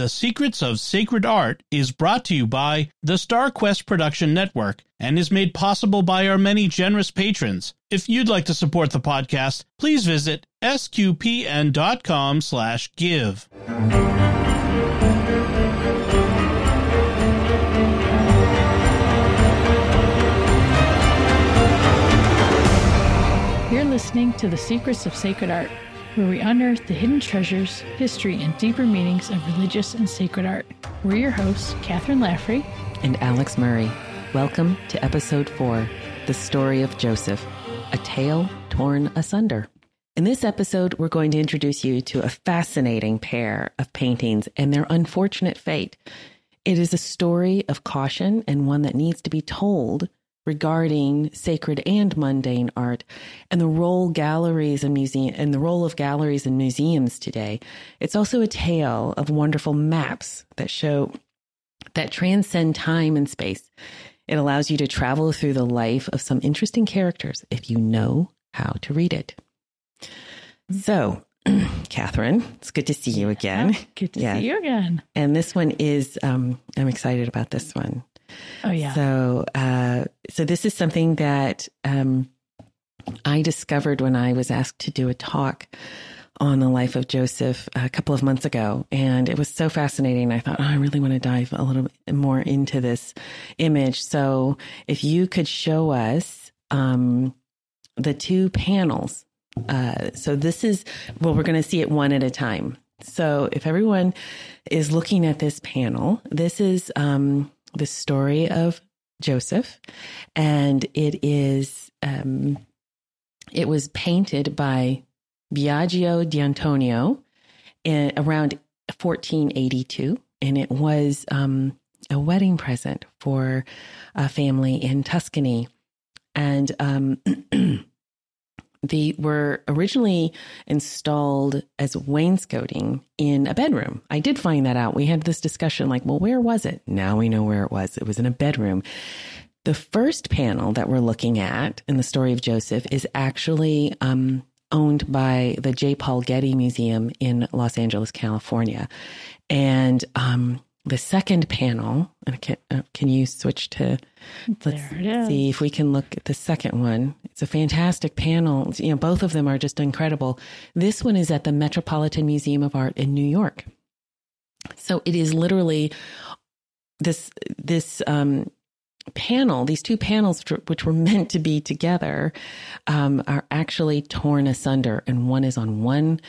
The Secrets of Sacred Art is brought to you by the StarQuest Production Network and is made possible by our many generous patrons. If you'd like to support the podcast, please visit sqpn.com slash give. You're listening to The Secrets of Sacred Art, where we unearth the hidden treasures, history, and deeper meanings of religious and sacred art. We're your hosts, Kathryn Laffrey and Alix Murray. Welcome to episode four The Story of Joseph, a tale torn asunder. In this episode, we're going to introduce you to a fascinating pair of paintings and their unfortunate fate. It is a story of caution and one that needs to be told regarding sacred and mundane art and the role galleries and museum and the role of galleries and museums today. It's also a tale of wonderful maps that show that transcend time and space. It allows you to travel through the life of some interesting characters if you know how to read it. So, Kathryn, it's good to see you again. Good to see you again. And this one is, um, I'm excited about this one. Oh yeah. So, uh, so this is something that um, I discovered when I was asked to do a talk on the life of Joseph a couple of months ago, and it was so fascinating. I thought, oh, I really want to dive a little bit more into this image. So, if you could show us um, the two panels. Uh, so this is well, we're going to see it one at a time. So, if everyone is looking at this panel, this is um, the story of Joseph, and it is um, it was painted by Biagio d'Antonio in, around 1482, and it was um, a wedding present for a family in Tuscany, and um, they were originally installed as wainscoting in a bedroom. I did find that out. We had this discussion like, well, where was it? Now we know where it was. It was in a bedroom. The first panel that we're looking at in the story of Joseph is actually um, owned by the J. Paul Getty Museum in Los Angeles, California. And um, the second panel, and can, uh, can you switch to let's see if we can look at the second one. It's a fantastic panel. You know, both of them are just incredible. This one is at the Metropolitan Museum of Art in New York. So it is literally this this um, panel, these two panels, which were meant to be together, um, are actually torn asunder, and one is on one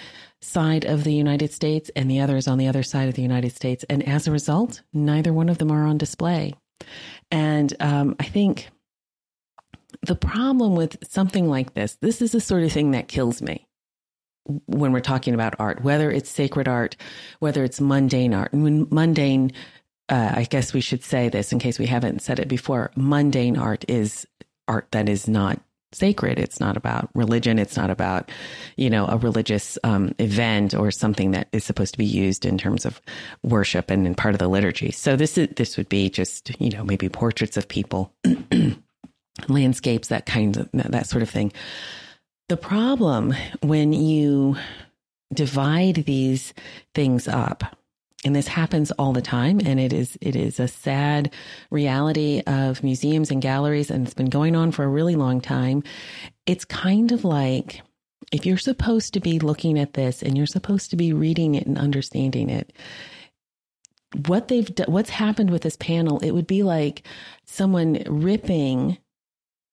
side of the United States and the other is on the other side of the United States. And as a result, neither one of them are on display. And um, I think the problem with something like this, this is the sort of thing that kills me when we're talking about art, whether it's sacred art, whether it's mundane art. And when mundane, uh, I guess we should say this in case we haven't said it before mundane art is art that is not sacred. It's not about religion. It's not about, you know, a religious um, event or something that is supposed to be used in terms of worship and in part of the liturgy. So this is this would be just, you know, maybe portraits of people, landscapes, that kind of that sort of thing. The problem when you divide these things up and this happens all the time and it is it is a sad reality of museums and galleries and it's been going on for a really long time. It's kind of like if you're supposed to be looking at this and you're supposed to be reading it and understanding it what they've what's happened with this panel it would be like someone ripping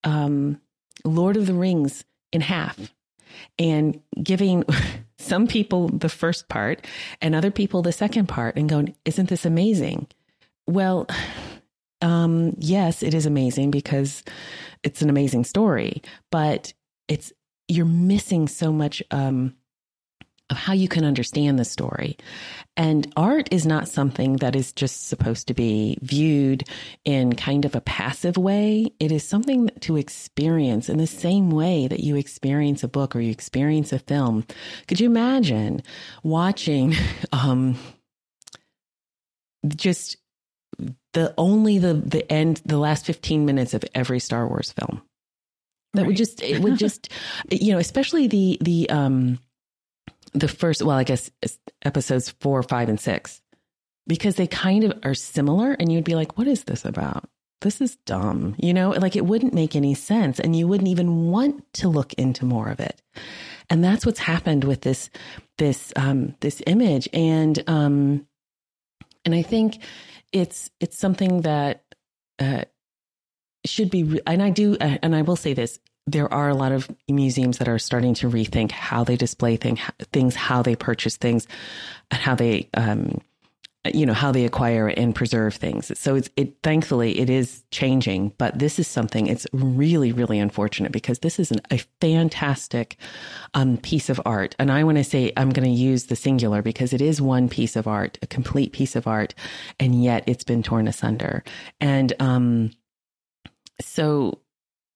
um lord of the rings in half and giving some people the first part and other people the second part and going, isn't this amazing? Well, um, yes, it is amazing because it's an amazing story, but it's, you're missing so much, um, of how you can understand the story. And art is not something that is just supposed to be viewed in kind of a passive way. It is something to experience in the same way that you experience a book or you experience a film. Could you imagine watching um, just the only the the end the last 15 minutes of every Star Wars film? That right. would just it would just you know, especially the the um the first, well, I guess episodes four, five, and six. because they kind of are similar and you'd be like, what is this about? This is dumb. You know, like it wouldn't make any sense and you wouldn't even want to look into more of it. And that's what's happened with this, this, um, this image. And, um, and I think it's, it's something that, uh, should be, and I do, uh, and I will say this, there are a lot of museums that are starting to rethink how they display thing, things, how they purchase things, and how they, um, you know, how they acquire and preserve things. So it's, it, thankfully, it is changing, but this is something, it's really, really unfortunate because this is an, a fantastic um, piece of art. And I want to say, I'm going to use the singular because it is one piece of art, a complete piece of art, and yet it's been torn asunder. And, um, so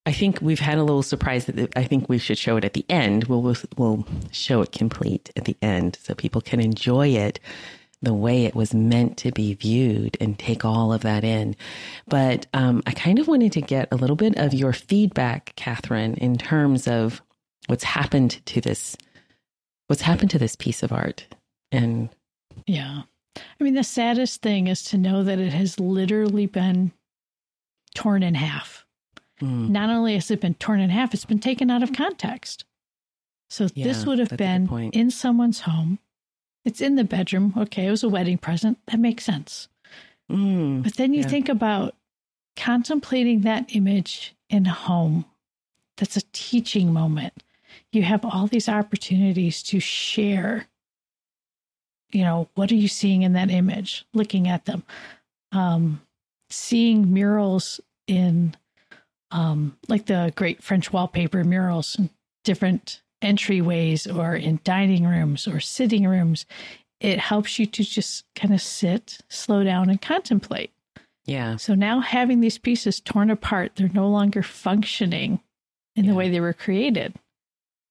I think we've had a little surprise that I think we should show it at the end. We'll, we'll show it complete at the end so people can enjoy it the way it was meant to be viewed and take all of that in. But um, I kind of wanted to get a little bit of your feedback, Kathryn, in terms of what's happened to this, what's happened to this piece of art. And yeah, I mean, the saddest thing is to know that it has literally been torn in half. Mm. Not only has it been torn in half, it's been taken out of context. So yeah, this would have been in someone's home. It's in the bedroom. Okay, it was a wedding present. That makes sense. Mm, but then you yeah. think about contemplating that image in home. That's a teaching moment. You have all these opportunities to share. You know, what are you seeing in that image? Looking at them. Um, seeing murals in um, like the great French wallpaper murals different entryways or in dining rooms or sitting rooms, it helps you to just kind of sit, slow down, and contemplate. Yeah. So now having these pieces torn apart, they're no longer functioning in yeah. the way they were created.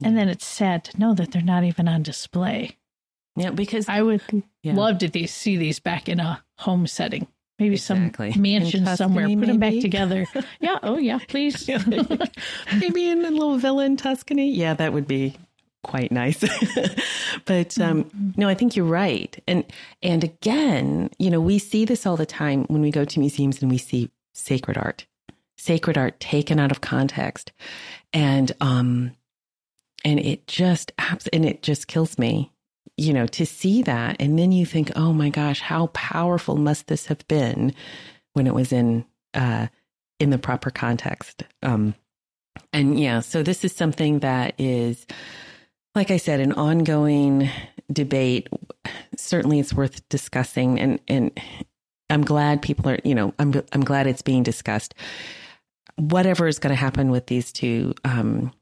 And then it's sad to know that they're not even on display. Yeah, because I would yeah. love to see these back in a home setting. Maybe exactly. some mansion somewhere. Put maybe? them back together. yeah. Oh, yeah. Please. maybe in a little villa in Tuscany. Yeah, that would be quite nice. but um, mm-hmm. no, I think you're right. And and again, you know, we see this all the time when we go to museums and we see sacred art, sacred art taken out of context, and um, and it just and it just kills me you know, to see that. And then you think, oh my gosh, how powerful must this have been when it was in, uh, in the proper context. Um, and yeah, so this is something that is, like I said, an ongoing debate. Certainly, it's worth discussing, and and I'm glad people are, you know, I'm I'm glad it's being discussed. Whatever is going to happen with these two um,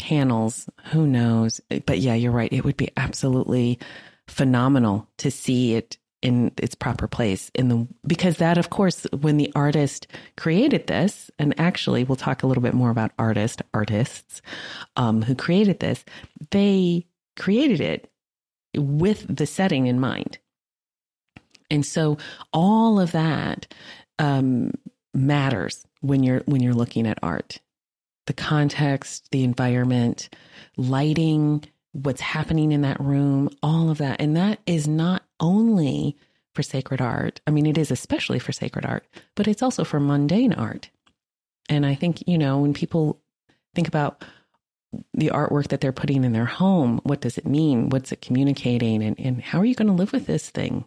panels. Who knows? But yeah, you're right. It would be absolutely phenomenal to see it in its proper place in the because that of course when the artist created this and actually we'll talk a little bit more about artist artists um, who created this they created it with the setting in mind and so all of that um, matters when you're when you're looking at art the context, the environment, lighting, what's happening in that room, all of that. And that is not only for sacred art. I mean, it is especially for sacred art, but it's also for mundane art. And I think, you know, when people think about the artwork that they're putting in their home, what does it mean? What's it communicating? And, and how are you going to live with this thing?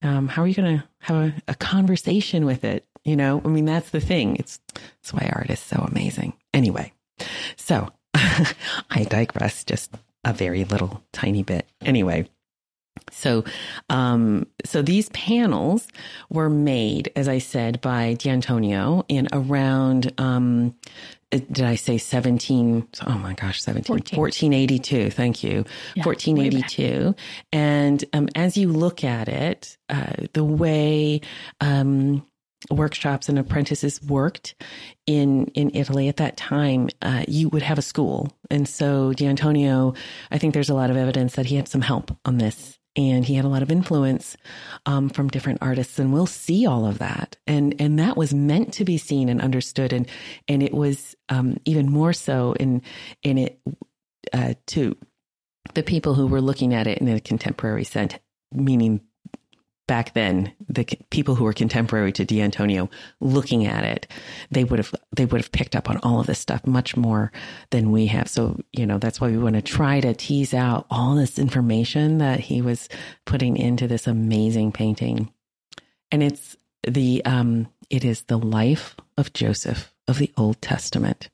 Um, how are you going to have a, a conversation with it? You know, I mean, that's the thing. It's, it's why art is so amazing. Anyway, so I digress just a very little tiny bit. Anyway, so, um, so these panels were made, as I said, by D'Antonio in around, um, did I say 17? Oh my gosh, 17, 14. 1482. Thank you. Yeah, 1482. And, um, as you look at it, uh, the way, um, workshops and apprentices worked in in Italy at that time, uh, you would have a school, and so D'Antonio, I think there's a lot of evidence that he had some help on this, and he had a lot of influence um, from different artists, and we'll see all of that, and and that was meant to be seen and understood, and and it was um, even more so in in it uh, to the people who were looking at it in a contemporary sense, meaning back then, the people who were contemporary to D'Antonio looking at it, they would have they would have picked up on all of this stuff much more than we have. So, you know, that's why we want to try to tease out all this information that he was putting into this amazing painting. And it's the um it is the life of Joseph of the Old Testament.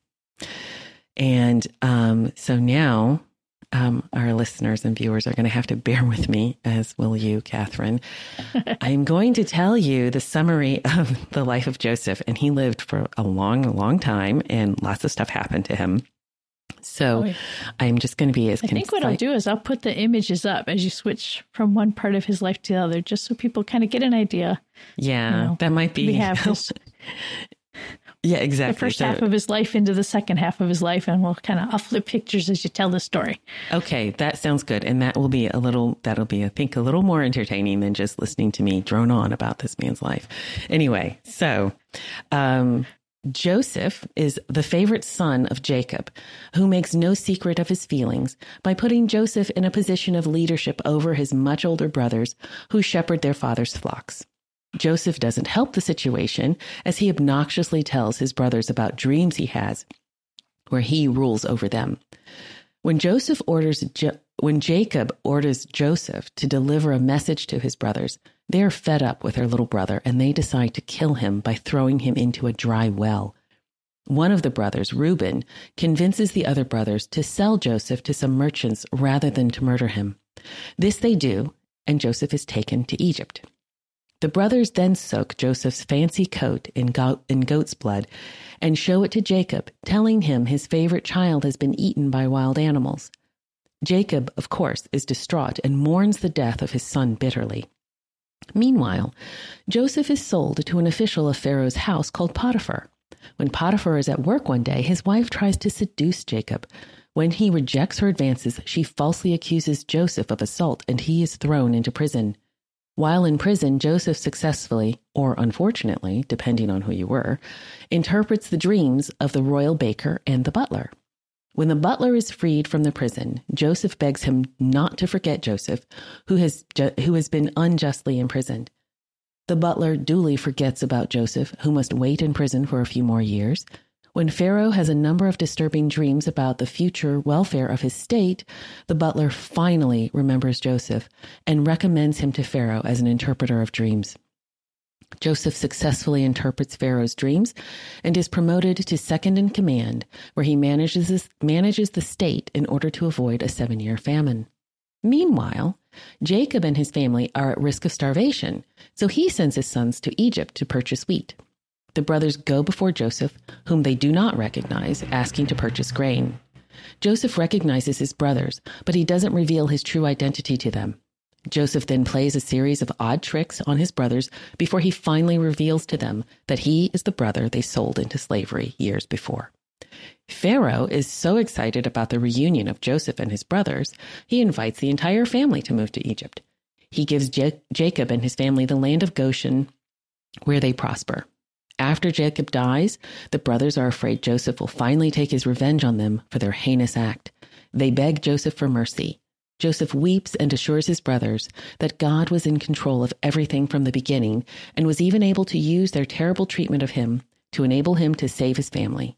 And um so now um, our listeners and viewers are going to have to bear with me, as will you, Kathryn. I'm going to tell you the summary of the life of Joseph. And he lived for a long, long time, and lots of stuff happened to him. So oh, I'm just going to be as. I think what I'll do is I'll put the images up as you switch from one part of his life to the other, just so people kind of get an idea. Yeah, you know, that might be. We have this Yeah, exactly. The first so, half of his life into the second half of his life, and we'll kind of flip pictures as you tell the story. Okay, that sounds good, and that will be a little. That'll be, I think, a little more entertaining than just listening to me drone on about this man's life. Anyway, so um, Joseph is the favorite son of Jacob, who makes no secret of his feelings by putting Joseph in a position of leadership over his much older brothers who shepherd their father's flocks. Joseph doesn't help the situation as he obnoxiously tells his brothers about dreams he has where he rules over them. When Joseph orders jo- when Jacob orders Joseph to deliver a message to his brothers, they are fed up with their little brother and they decide to kill him by throwing him into a dry well. One of the brothers, Reuben, convinces the other brothers to sell Joseph to some merchants rather than to murder him. This they do, and Joseph is taken to Egypt. The brothers then soak Joseph's fancy coat in, go- in goat's blood and show it to Jacob, telling him his favorite child has been eaten by wild animals. Jacob, of course, is distraught and mourns the death of his son bitterly. Meanwhile, Joseph is sold to an official of Pharaoh's house called Potiphar. When Potiphar is at work one day, his wife tries to seduce Jacob. When he rejects her advances, she falsely accuses Joseph of assault and he is thrown into prison. While in prison, Joseph successfully, or unfortunately, depending on who you were, interprets the dreams of the royal baker and the butler. When the butler is freed from the prison, Joseph begs him not to forget Joseph, who has, who has been unjustly imprisoned. The butler duly forgets about Joseph, who must wait in prison for a few more years, when Pharaoh has a number of disturbing dreams about the future welfare of his state, the butler finally remembers Joseph and recommends him to Pharaoh as an interpreter of dreams. Joseph successfully interprets Pharaoh's dreams and is promoted to second in command, where he manages, manages the state in order to avoid a seven year famine. Meanwhile, Jacob and his family are at risk of starvation, so he sends his sons to Egypt to purchase wheat. The brothers go before Joseph, whom they do not recognize, asking to purchase grain. Joseph recognizes his brothers, but he doesn't reveal his true identity to them. Joseph then plays a series of odd tricks on his brothers before he finally reveals to them that he is the brother they sold into slavery years before. Pharaoh is so excited about the reunion of Joseph and his brothers, he invites the entire family to move to Egypt. He gives Jacob and his family the land of Goshen, where they prosper. After Jacob dies, the brothers are afraid Joseph will finally take his revenge on them for their heinous act. They beg Joseph for mercy. Joseph weeps and assures his brothers that God was in control of everything from the beginning and was even able to use their terrible treatment of him to enable him to save his family.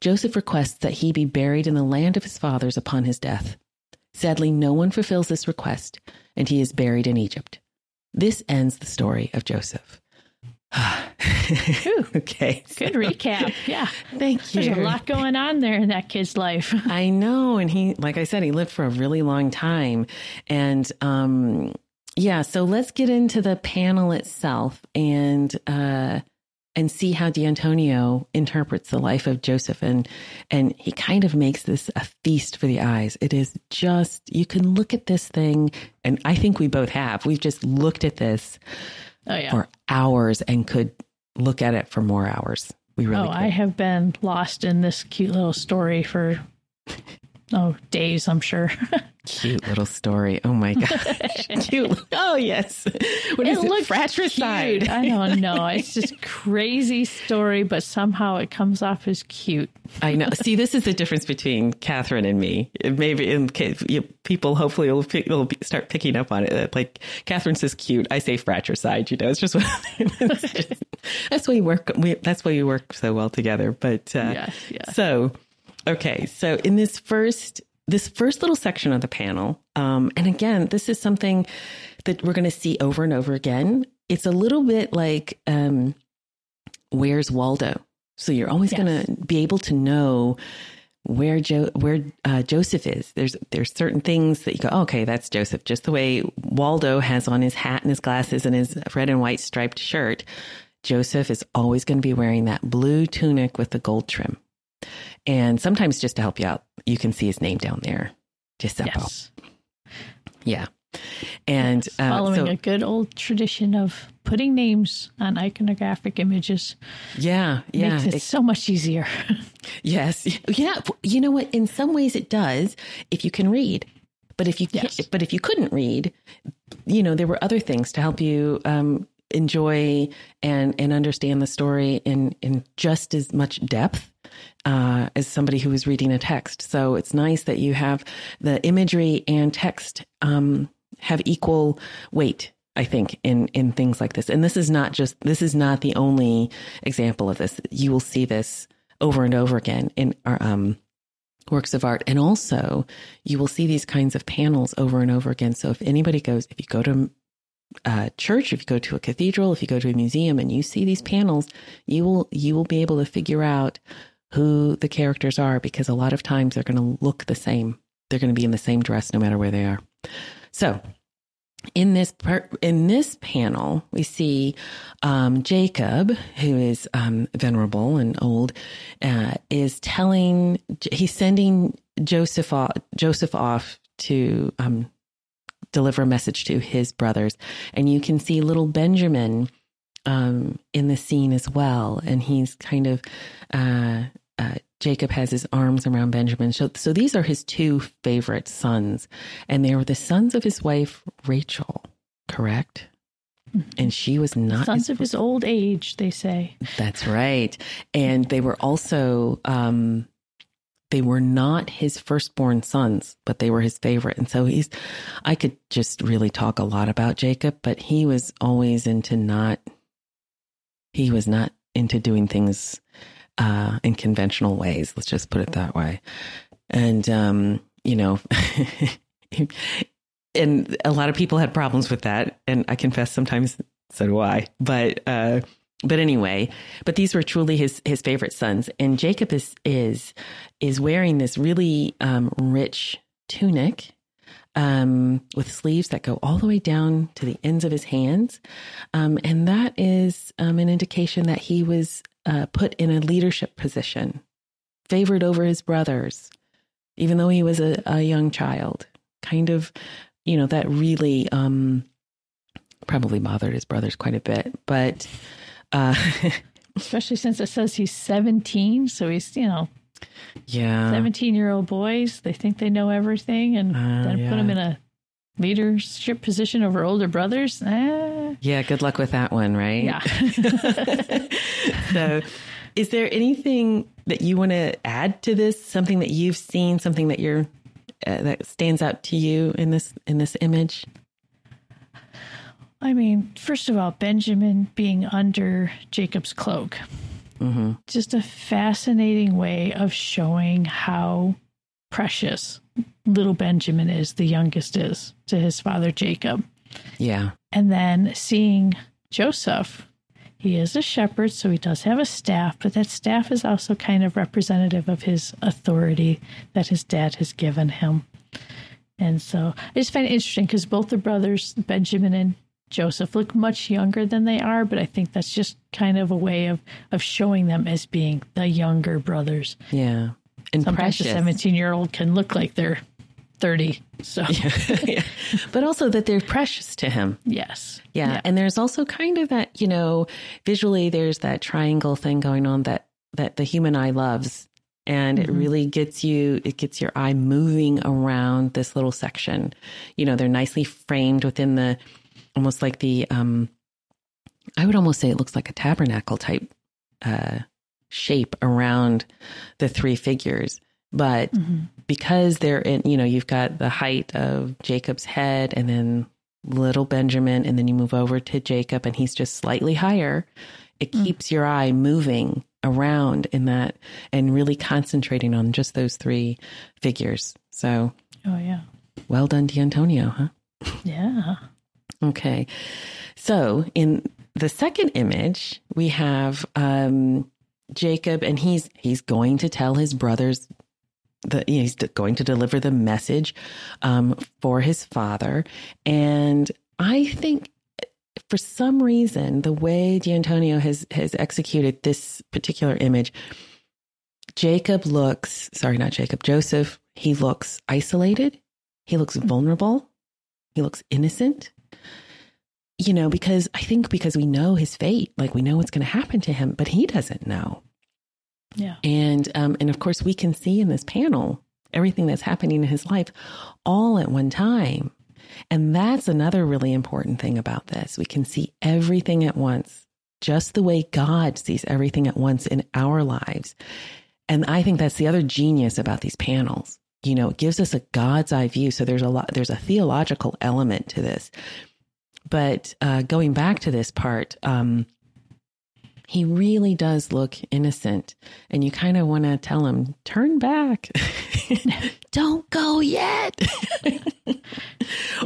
Joseph requests that he be buried in the land of his fathers upon his death. Sadly, no one fulfills this request, and he is buried in Egypt. This ends the story of Joseph. okay. Good recap. Yeah. Thank you. There's a lot going on there in that kid's life. I know. And he, like I said, he lived for a really long time. And, um, yeah, so let's get into the panel itself and, uh, and see how D'Antonio interprets the life of Joseph. And, and he kind of makes this a feast for the eyes. It is just, you can look at this thing, and I think we both have. We've just looked at this oh, yeah. for hours and could look at it for more hours. We really Oh, could. I have been lost in this cute little story for oh days, I'm sure. Cute little story. Oh my gosh. Cute. Oh yes. What it is it? Fratricide. cute. I don't know. It's just crazy story, but somehow it comes off as cute. I know. See, this is the difference between Kathryn and me. Maybe in case you, people hopefully will, pick, will start picking up on it. Like Kathryn says, cute. I say fratricide. You know, it's just that's why we work. We, that's why we work so well together. But uh, Yes, yes. so okay. So in this first this first little section of the panel, um, and again, this is something that we're going to see over and over again. It's a little bit like um, where's Waldo? So you're always Yes. going to be able to know where jo- where uh, Joseph is. There's there's certain things that you go, okay, that's Joseph. Just the way Waldo has on his hat and his glasses and his red and white striped shirt. Joseph is always going to be wearing that blue tunic with the gold trim. And sometimes just to help you out, you can see his name down there. Giuseppe. Yes. Yeah. And uh, Following so- a good old tradition of putting names on iconographic images yeah, yeah. makes it it- so much easier. Yes. Yeah. You know what? In some ways it does if you can read. But if you can't, Yes. but if you couldn't read, you know, there were other things to help you um, enjoy and and understand the story in in just as much depth uh, as somebody who is reading a text. So it's nice that you have the imagery and text um, have equal weight. I think in in things like this, and this is not just this is not the only example of this. You will see this over and over again in our um, works of art, and also you will see these kinds of panels over and over again. So if anybody goes, if you go to a church, if you go to a cathedral, if you go to a museum, and you see these panels, you will you will be able to figure out who the characters are because a lot of times they're going to look the same. They're going to be in the same dress no matter where they are. So in this per- in this panel, we see um, Jacob, who is um, venerable and old, uh, is telling he's sending Joseph off, Joseph off to um, deliver a message to his brothers, and you can see little Benjamin um, in the scene as well, and he's kind of. Uh, uh, Jacob has his arms around Benjamin. So, so these are his two favorite sons, and they were the sons of his wife Rachel, correct? And she was not Sons his of his old age, they say. that's right. And they were also um they were not his firstborn sons, but they were his favorite. And so he's I could just really talk a lot about Jacob, but he was always into not he was not into doing things uh in conventional ways. Let's just put it that way. And um, you know, and a lot of people had problems with that and I confess sometimes so do I. But uh but anyway, but these were truly his his favorite sons, and Jacob is is is wearing this really um, rich tunic um, with sleeves that go all the way down to the ends of his hands, um, and that is um, an indication that he was uh, put in a leadership position, favored over his brothers, even though he was a, a young child. Kind of, you know, that really um, probably bothered his brothers quite a bit, but. Uh, Especially since it says he's 17. So he's, you know, yeah. 17 year old boys. They think they know everything and Uh, then put them in a leadership position over older brothers. Eh, Yeah, good luck with that one, right? yeah. so, is there anything that you want to add to this? Something that you've seen, something that you're uh, that stands out to you in this in this image? I mean, first of all, Benjamin being under Jacob's cloak. Mm-hmm. Just a fascinating way of showing how precious little Benjamin is, the youngest is, to his father Jacob. Yeah, And then seeing Joseph, he is a shepherd, so he does have a staff, but that staff is also kind of representative of his authority that his dad has given him. And so I just find it interesting because both the brothers, Benjamin and Joseph, look much younger than they are, but I think that's just kind of a way of, of showing them as being the younger brothers. yeah, and Sometimes precious. a 17 year old can look like they're 30. So, Yeah. but also that they're precious to him. yes. Yeah. And there's also kind of that, you know, visually there's that triangle thing going on that that the human eye loves and mm-hmm. it really gets you it gets your eye moving around this little section you know they're nicely framed within the almost like the um i would almost say it looks like a tabernacle type uh shape around the three figures but mm-hmm. because they're in you know you've got the height of jacob's head and then little benjamin and then you move over to jacob and he's just slightly higher it mm. keeps your eye moving around in that and really concentrating on just those three figures. So, oh, yeah. Well done, D'Antonio, huh? Yeah. okay. So, in the second image, we have um, Jacob, and he's he's going to tell his brothers the you know, he's going to deliver the message um, for his father, and I think for some reason, the way D'Antonio has has executed this particular image, Jacob looks sorry, not Jacob, Joseph. He looks isolated. He looks mm-hmm. vulnerable. He looks innocent. You know, because I think because we know his fate, like we know what's going to happen to him, but he doesn't know. Yeah. And um, and of course, we can see in this panel everything that's happening in his life all at one time. And that's another really important thing about this. We can see everything at once, just the way God sees everything at once in our lives. And I think that's the other genius about these panels. You know, it gives us a God's eye view. So there's a lot, there's a theological element to this. But uh, going back to this part, um, he really does look innocent. And you kind of want to tell him, turn back. Don't go yet. yeah,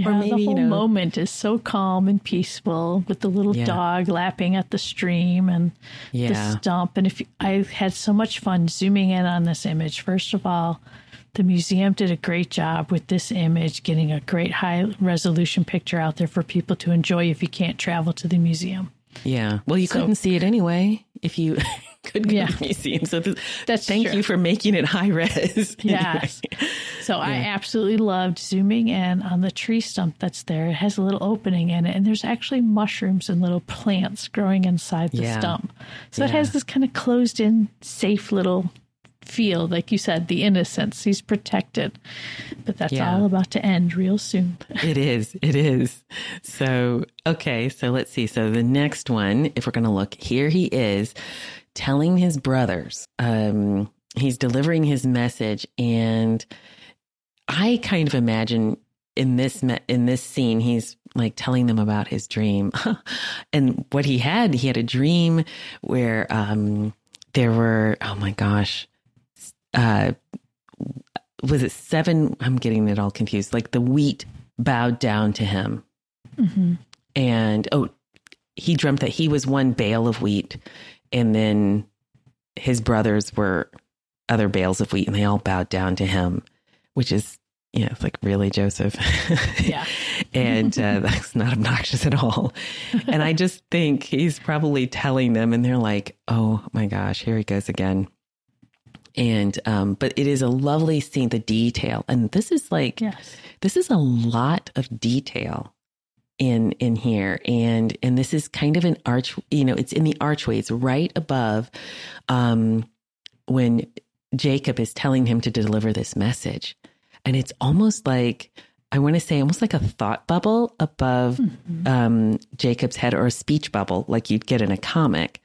or maybe, the whole you know, moment is so calm and peaceful with the little yeah. dog lapping at the stream and yeah. the stump. And if you, I had so much fun zooming in on this image, first of all, the museum did a great job with this image, getting a great high resolution picture out there for people to enjoy if you can't travel to the museum. Yeah. Well, you so, couldn't see it anyway if you could go yeah. to the museum. So this, that's thank true. you for making it high res. Yes. So yeah. I absolutely loved zooming in on the tree stump that's there. It has a little opening in it, and there's actually mushrooms and little plants growing inside the yeah. stump. So it has this kind of closed in, safe little feel, like you said, the innocence. He's protected. But that's yeah. all about to end real soon. it is. It is. So, okay. So let's see. So the next one, if we're going to look, here he is telling his brothers, um, he's delivering his message. And I kind of imagine in this, me- in this scene, he's like telling them about his dream and what he had. He had a dream where, um, there were, oh my gosh, uh, was it seven? I'm getting it all confused. Like the wheat bowed down to him. Mm-hmm. And oh, he dreamt that he was one bale of wheat, and then his brothers were other bales of wheat, and they all bowed down to him, which is yeah, it's like really Joseph. Yeah. and uh, that's not obnoxious at all. And I just think he's probably telling them, and they're like, oh my gosh, here he goes again and um, but it is a lovely scene the detail. And this is like yes. this is a lot of detail in in here. And and this is kind of an arch you know it's in the archway. It's right above um when jacob is telling him to deliver this message. And it's almost like i want to say almost like a thought bubble above mm-hmm. um jacob's head or a speech bubble like you'd get in a comic.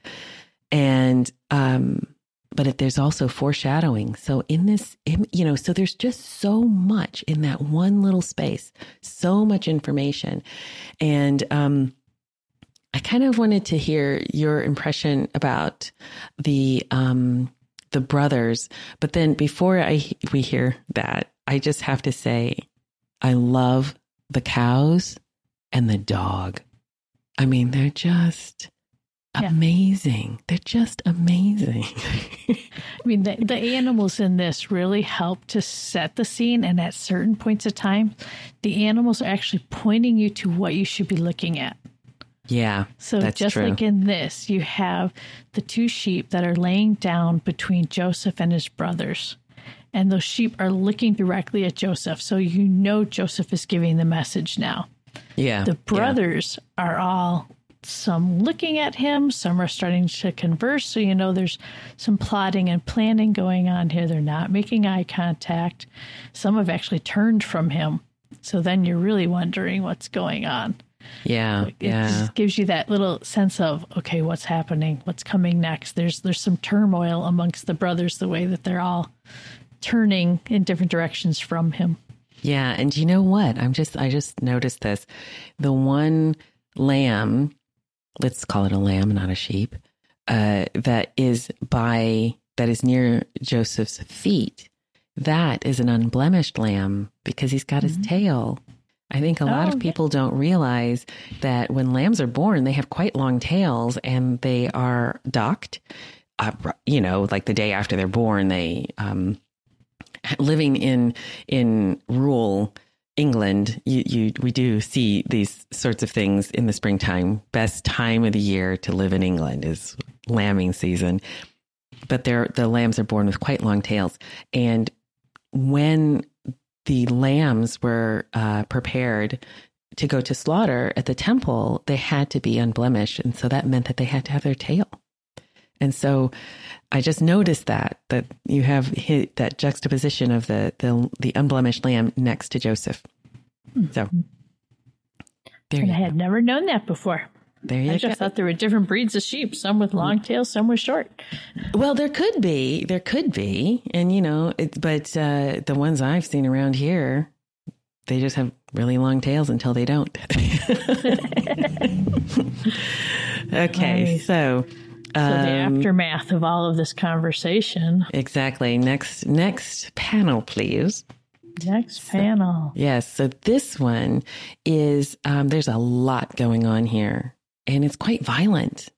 And um but there's also foreshadowing. So in this, you know, so there's just so much in that one little space, so much information. And, um, I kind of wanted to hear your impression about the, um, the brothers. But then before I, we hear that, I just have to say, I love the cows and the dog. I mean, they're just, amazing. They're just amazing. I mean, the, the animals in this really help to set the scene. And at certain points of time, the animals are actually pointing you to what you should be looking at. Yeah. So just true. like in this, you have the two sheep that are laying down between Joseph and his brothers. And those sheep are looking directly at Joseph. So you know Joseph is giving the message now. Yeah. The brothers yeah. are all some looking at him, some are starting to converse. So, you know, there's some plotting and planning going on here. They're not making eye contact. Some have actually turned from him. So then you're really wondering what's going on. Yeah. It yeah. just gives you that little sense of, okay, what's happening? What's coming next? There's there's some turmoil amongst the brothers, the way that they're all turning in different directions from him. Yeah, and you know what? I'm just I just noticed this. The one lamb, let's call it a lamb, not a sheep, uh, that is by that is near Joseph's feet. That is an unblemished lamb because he's got his tail. I think a lot Oh, of people don't realize that when lambs are born, they have quite long tails and they are docked. Uh, you know, like the day after they're born, they um, living in in rural England, you, you we do see these sorts of things in the springtime. Best time of the year to live in England is lambing season. But the lambs are born with quite long tails. And when the lambs were uh, prepared to go to slaughter at the temple, they had to be unblemished. And so that meant that they had to have their tail. And so I just noticed that that you have hit that juxtaposition of the the, the unblemished lamb next to Joseph. So there And you I go. had never known that before. There you I go. just thought there were different breeds of sheep, some with long tails, some with short. Well, there could be, there could be, and you know, it, but uh, the ones I've seen around here, they just have really long tails until they don't. okay, Nice. so. So the um, aftermath of all of this conversation. Exactly. Next, next panel, please. Next panel. Yes. So this one is um, there's a lot going on here, and it's quite violent.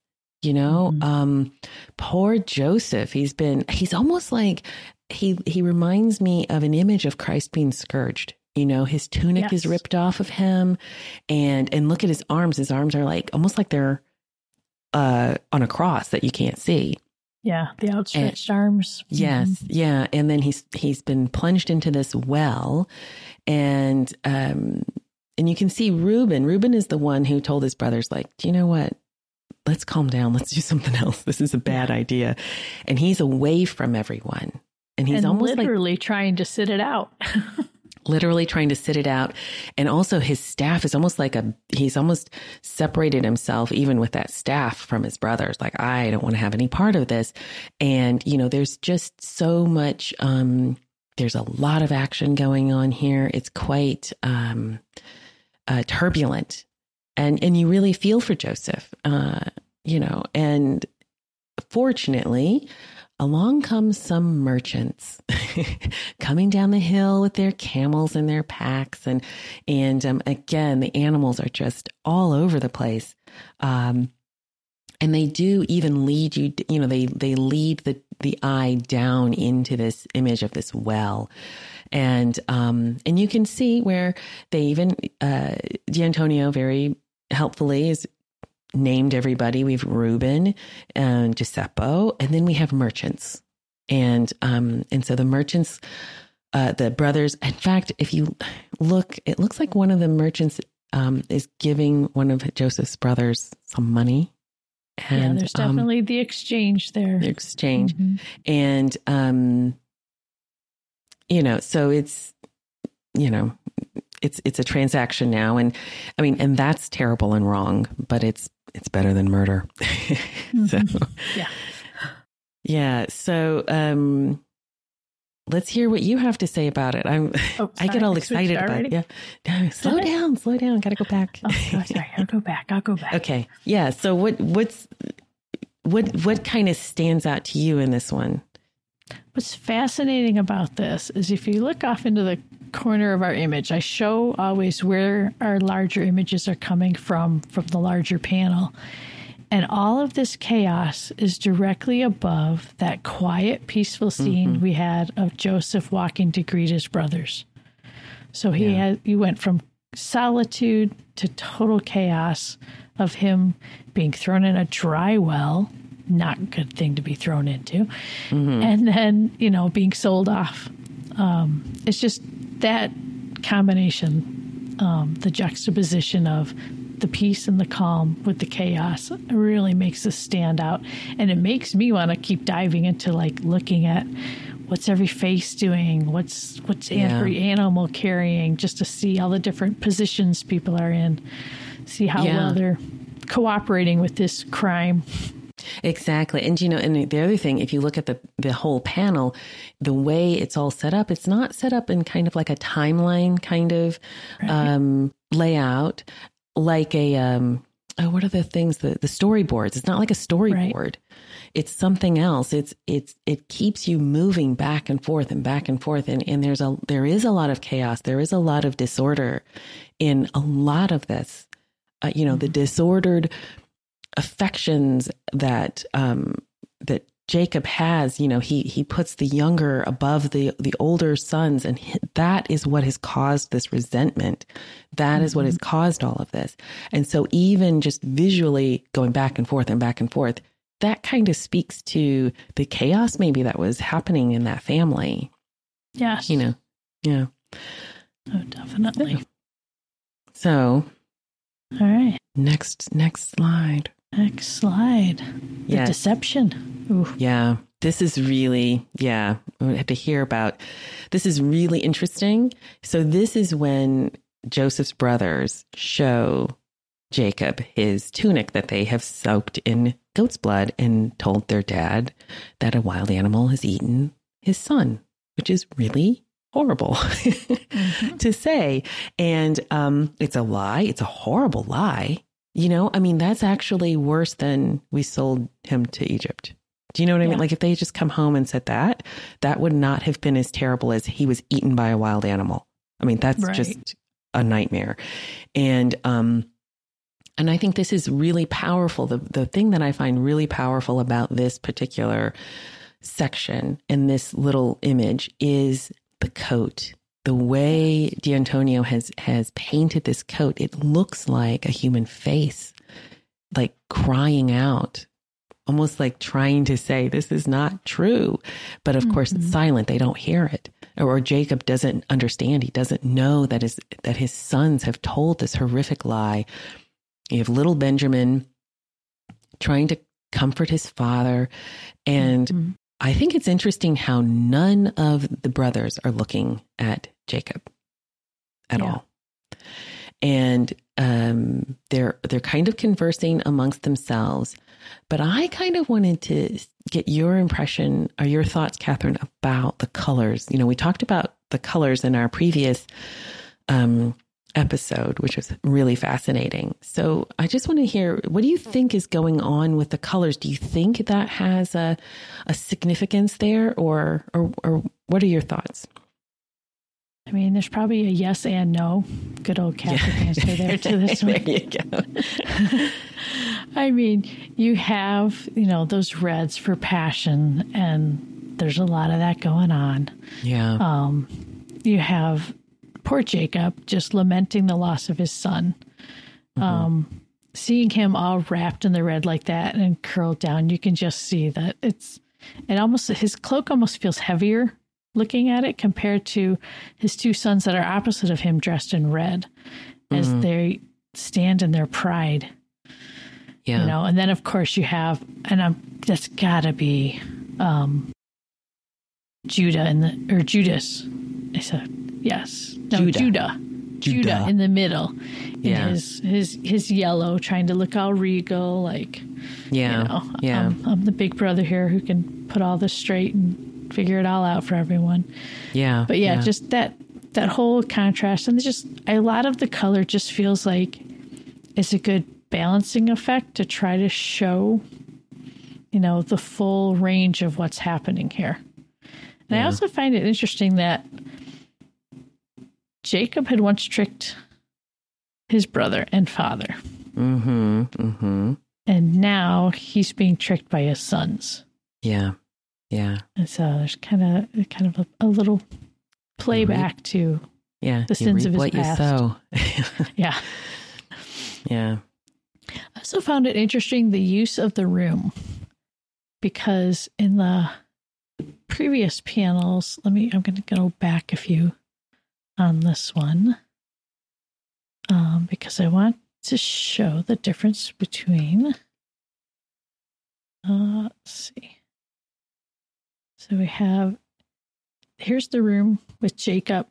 You know, Mhm. um, poor Joseph. He's been. He's almost like he he reminds me of an image of Christ being scourged. You know, his tunic is ripped off of him, and and look at his arms. His arms are like almost like they're uh, on a cross that you can't see. Yeah, the outstretched arms. Yes, Mhm. yeah, and then he's he's been plunged into this well, and um, and you can see Reuben. Reuben is the one who told his brothers, like, do you know what? Let's calm down. Let's do something else. This is a bad idea, and he's away from everyone, and he's and almost like literally trying to sit it out. literally trying to sit it out. And also his staff is almost like a, he's almost separated himself even with that staff from his brothers. Like, I don't want to have any part of this. And, you know, there's just so much, um, there's a lot of action going on here. It's quite, um, uh, turbulent and, and you really feel for Joseph, uh, you know, and fortunately, along comes some merchants coming down the hill with their camels and their packs. And and um, again the animals are just all over the place. Um, and they do even lead you you know they they lead the the eye down into this image of this well. And um and you can see where they even uh D'Antonio very helpfully is named everybody. We've Reuben and Giuseppe, and then we have merchants. And um, and so the merchants, uh, the brothers. In fact, if you look, it looks like one of the merchants um, is giving one of Joseph's brothers some money. yeah, And there's um, definitely the exchange there. the exchange, Mhm. and um, you know, so it's you know, it's it's a transaction now, and I mean, and that's terrible and wrong, but it's it's better than murder. so Yeah. yeah, so um, let's hear what you have to say about it. I'm Oh, I get all excited about already? it. Yeah, no, slow down, slow down. Got to go back. Oh, sorry. I'll go back. I'll go back. okay, yeah. So what what's what what kind of stands out to you in this one? What's fascinating about this is if you look off into the corner of our image, I show always where our larger images are coming from, from the larger panel. And all of this chaos is directly above that quiet, peaceful scene mm-hmm. we had of Joseph walking to greet his brothers. So he Yeah. had he went from solitude to total chaos of him being thrown in a dry well, not a good thing to be thrown into, and then you know being sold off. Um, it's just that combination, um, the juxtaposition of the peace and the calm with the chaos really makes this stand out. And it makes me want to keep diving into like looking at what's every face doing, what's what's Yeah. every animal carrying, just to see all the different positions people are in, see how Yeah. well they're cooperating with this crime. Exactly. And you know, and the other thing, if you look at the the whole panel, the way it's all set up, it's not set up in kind of like a timeline kind of um layout, like a um oh, what are the things the the storyboards? It's not like a storyboard. It's something else. It's it's it keeps you moving back and forth and back and forth and and there's a there is a lot of chaos. There is a lot of disorder in a lot of this. Uh, you know, the disordered affections that um that Jacob has, you know, he he puts the younger above the the older sons, and hi- that is what has caused this resentment. That is what has caused all of this. And so, even just visually going back and forth and back and forth, that kind of speaks to the chaos maybe that was happening in that family. Yes. You know, yeah. Oh, definitely. So All right. next next slide. Next slide. The Yes. deception. Ooh. Yeah, this is really, yeah, we have to hear about. This is really interesting. So, this is when Joseph's brothers show Jacob his tunic that they have soaked in goat's blood and told their dad that a wild animal has eaten his son, which is really horrible to say. And um, it's a lie, it's a horrible lie. You know, I mean, that's actually worse than we sold him to Egypt. Do you know what I mean? Like if they just come home and said that, that would not have been as terrible as he was eaten by a wild animal. I mean, that's Right. just a nightmare. And um and I think this is really powerful. The the thing that I find really powerful about this particular section and this little image is the coat. The way D'Antonio has has painted this coat, it looks like a human face, like crying out, almost like trying to say, This is not true. But of course it's silent. They don't hear it. Or, or Jacob doesn't understand. He doesn't know that his that his sons have told this horrific lie. You have little Benjamin trying to comfort his father. And Mhm. I think it's interesting how none of the brothers are looking at Jacob at Yeah. all. And um, they're they're kind of conversing amongst themselves. But I kind of wanted to get your impression or your thoughts, Kathryn, about the colors. You know, we talked about the colors in our previous um, episode, which was really fascinating. So I just want to hear what do you think is going on with the colors? Do you think that has a a significance there, or or or what are your thoughts? I mean, there's probably a yes and no. Good old Catholic answer there to this one. there you go. I mean, you have, you know, those reds for passion, and there's a lot of that going on. Yeah, Um, you have poor Jacob just lamenting the loss of his son. Um, seeing him all wrapped in the red like that and curled down, you can just see that it's it almost his cloak almost feels heavier looking at it compared to his two sons that are opposite of him dressed in red as they stand in their pride. Yeah, you know and then of course you have and i'm that's gotta be um judah in the or judas. I said yes. No Judah. judah. Judah, Judah. in the middle in Yeah. his his his yellow trying to look all regal like yeah, you know yeah, I'm, I'm the big brother here who can put all this straight and figure it all out for everyone yeah. but yeah, just that that whole contrast and just a lot of the color just feels like it's a good balancing effect to try to show you know the full range of what's happening here. And I also find it interesting that Jacob had once tricked his brother and father, mm-hmm, mm-hmm. and now he's being tricked by his sons. Yeah, yeah, And so there's kind of kind of a, a little playback to yeah. The sins of his what past. you sow. yeah. yeah, I also found it interesting the use of the room because in the previous panels, let me, I'm going to go back a few on this one um, because I want to show the difference between. Uh, let's see. So we have here's the room with Jacob,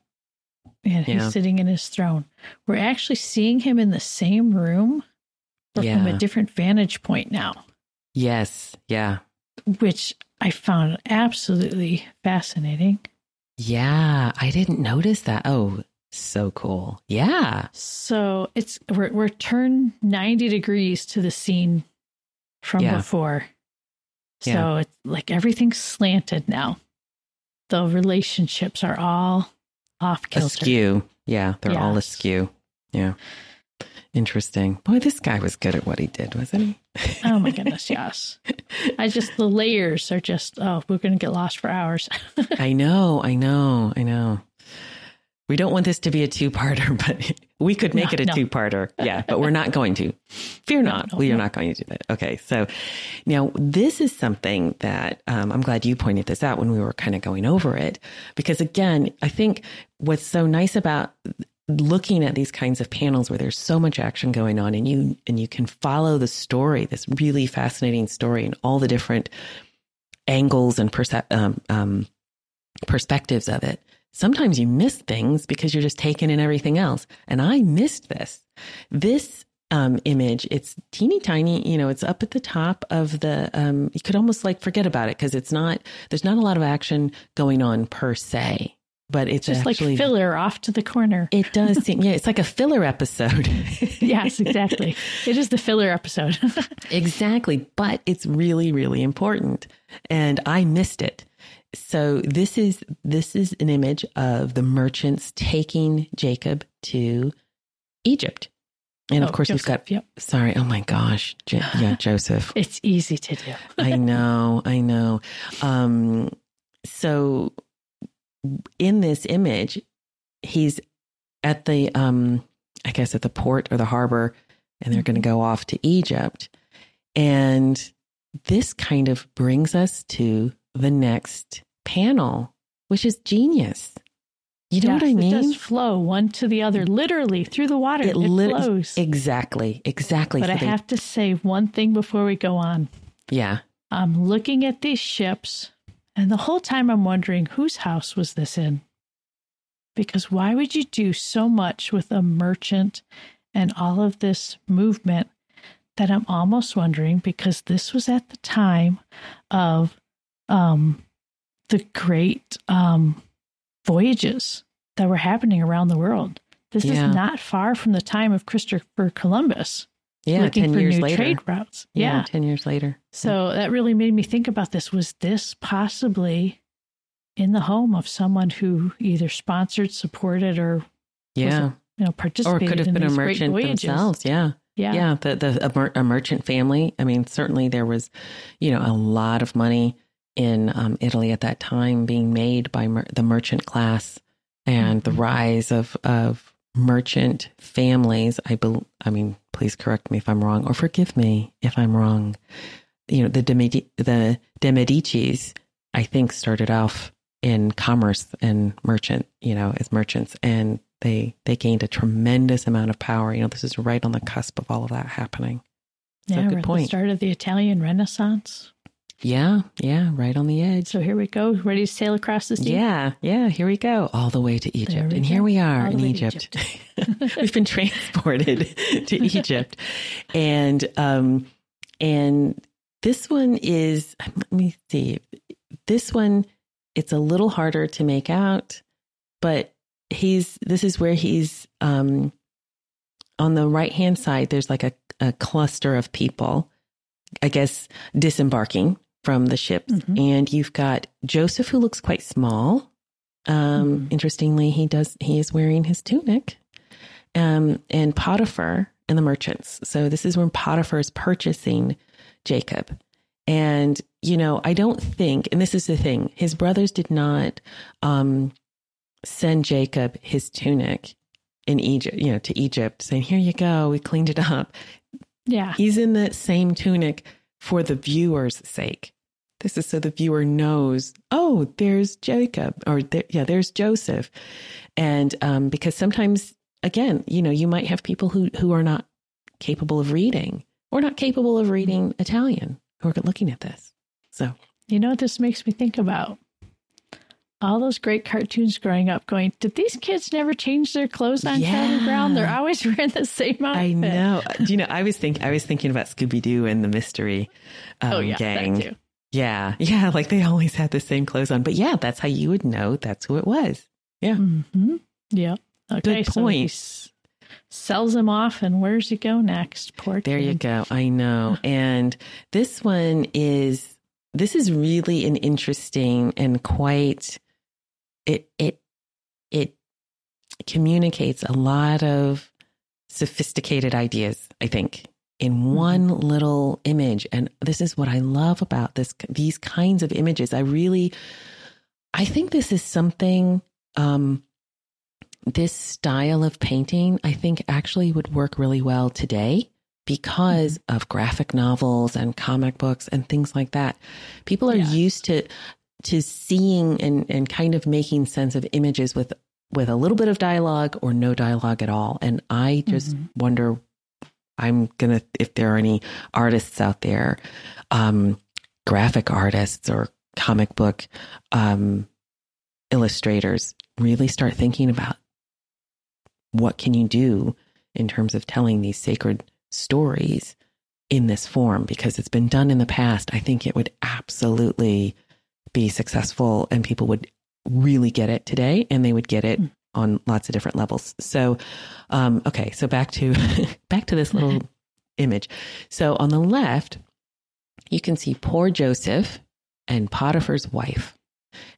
and he's sitting in his throne. We're actually seeing him in the same room, but from a different vantage point now, Yes. Yeah. which I found absolutely fascinating. Yeah. I didn't notice that. Oh, so cool. Yeah. So it's we're we're turned ninety degrees to the scene from Yeah. before. So Yeah. it's like everything's slanted now. The relationships are all off kilter. Askew. Yeah. They're all askew. Yeah. Interesting. Boy, this guy was good at what he did, wasn't he? Oh my goodness, yes. I just the layers are just oh, we're gonna get lost for hours. I know, I know, I know. We don't want this to be a two parter, but we could make No, it a no. two parter. Yeah, but we're not going to. Fear not. no, we are no. not going to do that. Okay. So now this is something that um, I'm glad you pointed this out when we were kind of going over it. Because again, I think what's so nice about looking at these kinds of panels where there's so much action going on and you and you can follow the story this really fascinating story and all the different angles and percep- um, um, perspectives of it sometimes you miss things because you're just taking in everything else and i missed this this um, image it's teeny tiny you know it's up at the top of the um, you could almost like forget about it because it's not there's not a lot of action going on per se but it's just actually like filler off to the corner. it does seem, yeah, it's like a filler episode. yes, exactly. It is the filler episode. exactly. But it's really, really important. And I missed it. So this is, this is an image of the merchants taking Jacob to Egypt. And of Oh, course, we've got, Yep. sorry, oh my gosh. Jo- yeah, Joseph. It's easy to do. I know, I know. Um, so in this image, he's at the, um, I guess at the port or the harbor, and they're going to go off to Egypt. And this kind of brings us to the next panel, which is genius. You know what I mean? It does flow one to the other, literally through the water. It, lit- flows. Exactly, exactly. but So I they- have to say one thing before we go on. yeah, I'm looking at these ships, and the whole time I'm wondering whose house was this in? Because why would you do so much with a merchant and all of this movement that I'm almost wondering because this was at the time of um, the great um, voyages that were happening around the world. This Yeah. is not far from the time of Christopher Columbus yeah. looking Ten for years new later. trade routes. yeah, yeah. ten years later. So that really made me think about this. Was this possibly in the home of someone who either sponsored, supported, or Yeah. you know or participated could have in been a merchant themselves. Yeah. Yeah. Yeah. The, the, a, mer- a merchant family. I mean, certainly there was, you know, a lot of money in um, Italy at that time being made by mer- the merchant class and the Mhm. rise of, of merchant families. I bel I mean, please correct me if I'm wrong or forgive me if I'm wrong. You know, the De, the De Medicis, I think started off in commerce and merchant, you know, as merchants and they they gained a tremendous amount of power. You know, this is right on the cusp of all of that happening. So yeah, good point. the start of the Italian Renaissance. Yeah, yeah, right on the edge. So here we go, ready to sail across the sea. Yeah, yeah, here we go. All the way to Egypt. And go. here we are All in to Egypt. We've been transported to Egypt. And um and this one is let me see. This one it's a little harder to make out, but he's this is where he's um on the right hand side there's like a, a cluster of people i guess disembarking from the ships Mhm. and you've got joseph who looks quite small um Mhm. interestingly he does he is wearing his tunic um and potiphar and the merchants so this is when potiphar is purchasing jacob and you know i don't think and this is the thing his brothers did not um send jacob his tunic in egypt you know to egypt saying here you go we cleaned it up Yeah. He's in that same tunic for the viewer's sake. This is so the viewer knows, oh, there's Jacob, or there, yeah, there's Joseph, and um, because sometimes, again, you know, you might have people who who are not capable of reading or not capable of reading Italian who are looking at this. So, you know what this makes me think about? all those great cartoons growing up going, did these kids never change their clothes on yeah. Charlie Brown? They're always wearing the same outfit. I know. Do you know, I was thinking I was thinking about Scooby Doo and the mystery um, oh, yeah, gang. Yeah. Yeah. Like they always had the same clothes on. But yeah, that's how you would know that's who it was. Yeah. Mm-hmm. Yeah. Okay. Good point. So sells him off and where's he go next? Poor There you go. I know. and this one is this is really an interesting and quite it it it communicates a lot of sophisticated ideas, I think, in mm-hmm. one little image. And this is what I love about this these kinds of images. I really I think this is something um this style of painting I think actually would work really well today because mm-hmm. of graphic novels and comic books and things like that. People are yeah. used to to seeing and, and kind of making sense of images with with a little bit of dialogue or no dialogue at all. And I just mm-hmm. wonder I'm gonna if there are any artists out there, um, graphic artists or comic book um, illustrators, really start thinking about what can you do in terms of telling these sacred stories in this form because it's been done in the past. I think it would absolutely be successful and people would really get it today and they would get it hmm. On lots of different levels. So, um, okay, so back to back to this little image. So on the left, you can see poor Joseph and Potiphar's wife.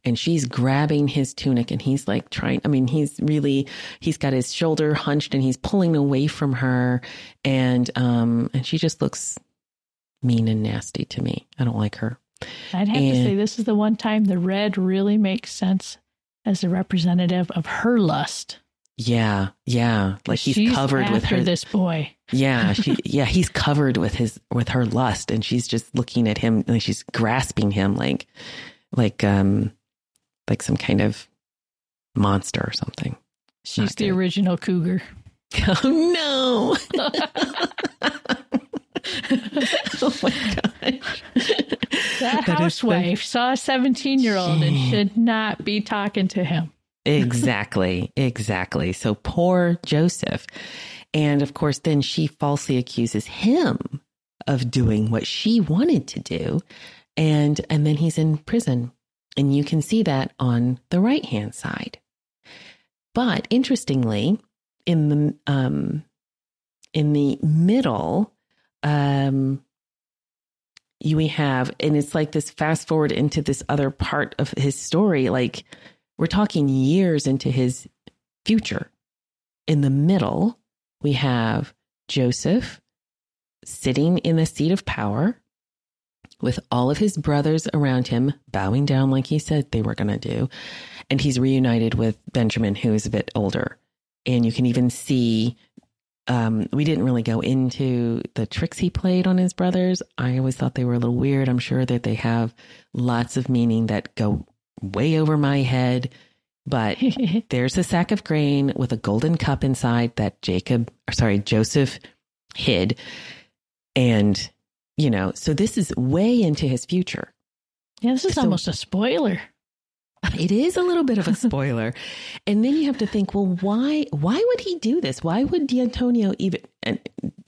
And she's grabbing his tunic and he's like trying, I mean, he's really, he's got his shoulder hunched and he's pulling away from her. And, um, and she just looks mean and nasty to me. I don't like her. I'd have and, to say this is the one time the red really makes sense as a representative of her lust. Yeah, yeah. Like he's she's covered with her this boy. Yeah, she yeah, he's covered with his with her lust and she's just looking at him like she's grasping him like like um like some kind of monster or something. She's Not the good. original cougar. Oh no. oh my gosh. That, that housewife saw a 17 year old and should not be talking to him. exactly. Exactly. So poor Joseph. And of course, then she falsely accuses him of doing what she wanted to do. And, and then he's in prison. And you can see that on the right hand side. But interestingly, in the, um, in the middle, um, we have, and it's like this fast forward into this other part of his story. Like we're talking years into his future. In the middle, we have Joseph sitting in the seat of power with all of his brothers around him, bowing down like he said they were going to do. And he's reunited with Benjamin, who is a bit older. And you can even see um, we didn't really go into the tricks he played on his brothers. I always thought they were a little weird. I'm sure that they have lots of meaning that go way over my head. But there's a sack of grain with a golden cup inside that Jacob, or sorry, Joseph hid. And, you know, so this is way into his future. Yeah, this is so, almost a spoiler. It is a little bit of a spoiler. and then you have to think, well, why why would he do this? Why would D'Antonio even uh,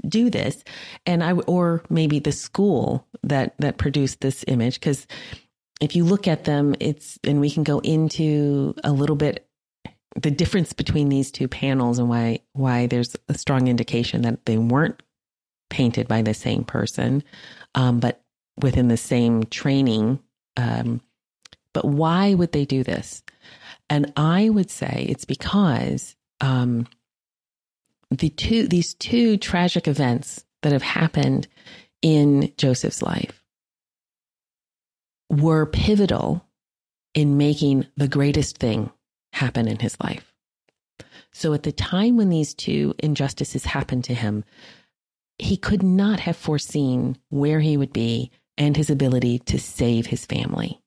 do this? And I or maybe the school that that produced this image cuz if you look at them, it's and we can go into a little bit the difference between these two panels and why why there's a strong indication that they weren't painted by the same person, um, but within the same training um, but why would they do this? And I would say it's because um, the two these two tragic events that have happened in Joseph's life were pivotal in making the greatest thing happen in his life. So at the time when these two injustices happened to him, he could not have foreseen where he would be and his ability to save his family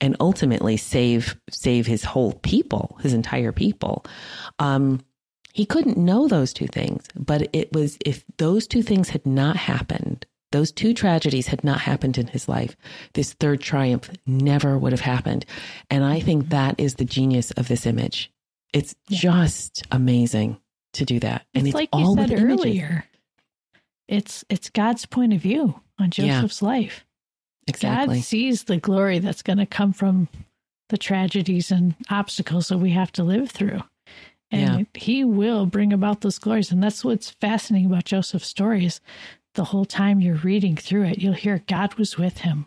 and ultimately save save his whole people, his entire people. Um, He couldn't know those two things, but it was if those two things had not happened, those two tragedies had not happened in his life, this third triumph never would have happened. And I think that is the genius of this image. It's yeah. just amazing to do that. And it's, it's like you said earlier. It's it's God's point of view on Joseph's yeah. life. Exactly. God sees the glory that's going to come from the tragedies and obstacles that we have to live through. And yeah. he will bring about those glories. And that's what's fascinating about Joseph's story is the whole time you're reading through it, you'll hear God was with him.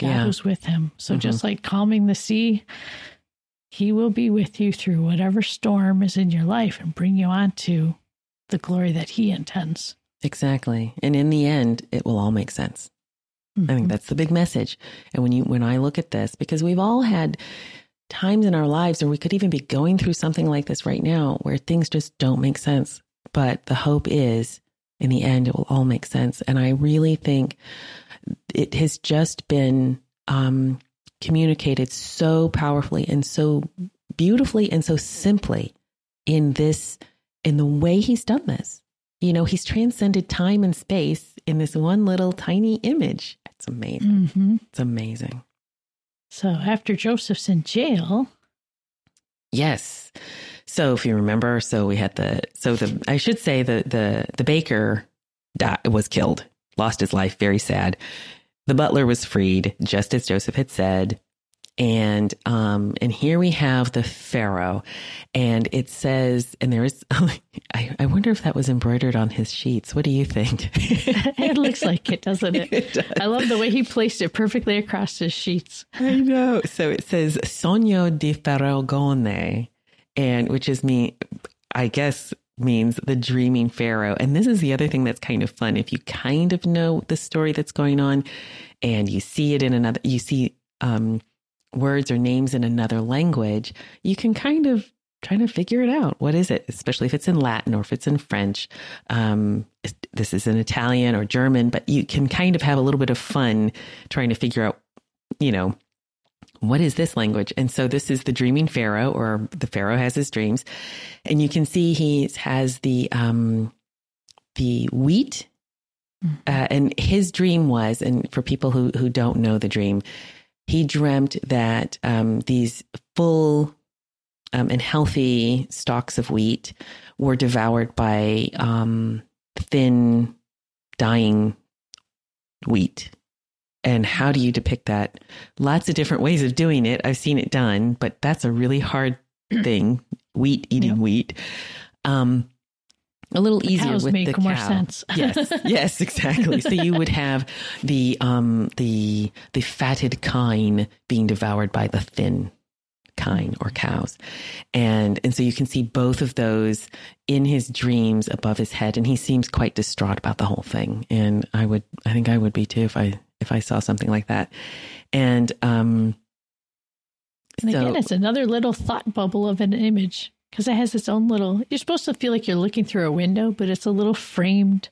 God yeah. was with him. So mm-hmm. just like calming the sea, he will be with you through whatever storm is in your life and bring you on to the glory that he intends. Exactly. And in the end, it will all make sense. Mm-hmm. I think that's the big message. And when you when I look at this, because we've all had times in our lives, or we could even be going through something like this right now, where things just don't make sense. But the hope is, in the end, it will all make sense. And I really think it has just been um, communicated so powerfully and so beautifully and so simply in this in the way he's done this. You know, he's transcended time and space in this one little tiny image. It's amazing. Mm-hmm. It's amazing. So after Joseph's in jail. Yes. So if you remember, so we had the so the I should say the the the baker died, was killed, lost his life, very sad. The butler was freed, just as Joseph had said and um and here we have the pharaoh. And it says and there is I, I wonder if that was embroidered on his sheets. What do you think? It looks like it doesn't it, it i love the way he placed it perfectly across his sheets. I know. So it says sogno di Faraone and which is me i guess means the dreaming pharaoh. And this is the other thing that's kind of fun. If you kind of know the story that's going on and you see it in another you see um words or names in another language, you can kind of try to figure it out. What is it? Especially if it's in Latin or if it's in French. Um, this is in Italian or German, but you can kind of have a little bit of fun trying to figure out, you know, what is this language? And so this is the dreaming pharaoh, or the pharaoh has his dreams, and you can see he has the um, the wheat, mm-hmm. uh, and his dream was, and for people who who don't know the dream, he dreamt that um, these full um, and healthy stalks of wheat were devoured by um, thin, dying wheat. And how do you depict that? Lots of different ways of doing it. I've seen it done, but that's a really hard thing. Wheat eating yep. wheat. Um, a little easier with make the more cow. sense. yes, yes, exactly. So you would have the um the the fatted kine being devoured by the thin kine or cows, and and so you can see both of those in his dreams above his head, and he seems quite distraught about the whole thing. And I would, I think I would be too if I if I saw something like that. And um, and so, again, it's another little thought bubble of an image because it has its own little you're supposed to feel like you're looking through a window but it's a little framed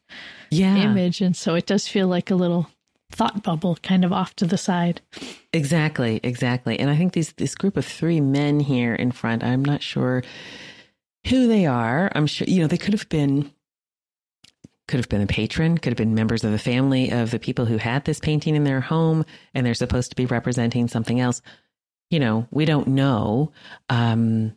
yeah. image and so it does feel like a little thought bubble kind of off to the side. Exactly exactly. And i think these this group of three men here in front i'm not sure who they are. I'm sure you know they could have been could have been a patron could have been members of the family of the people who had this painting in their home and they're supposed to be representing something else. You know we don't know. Um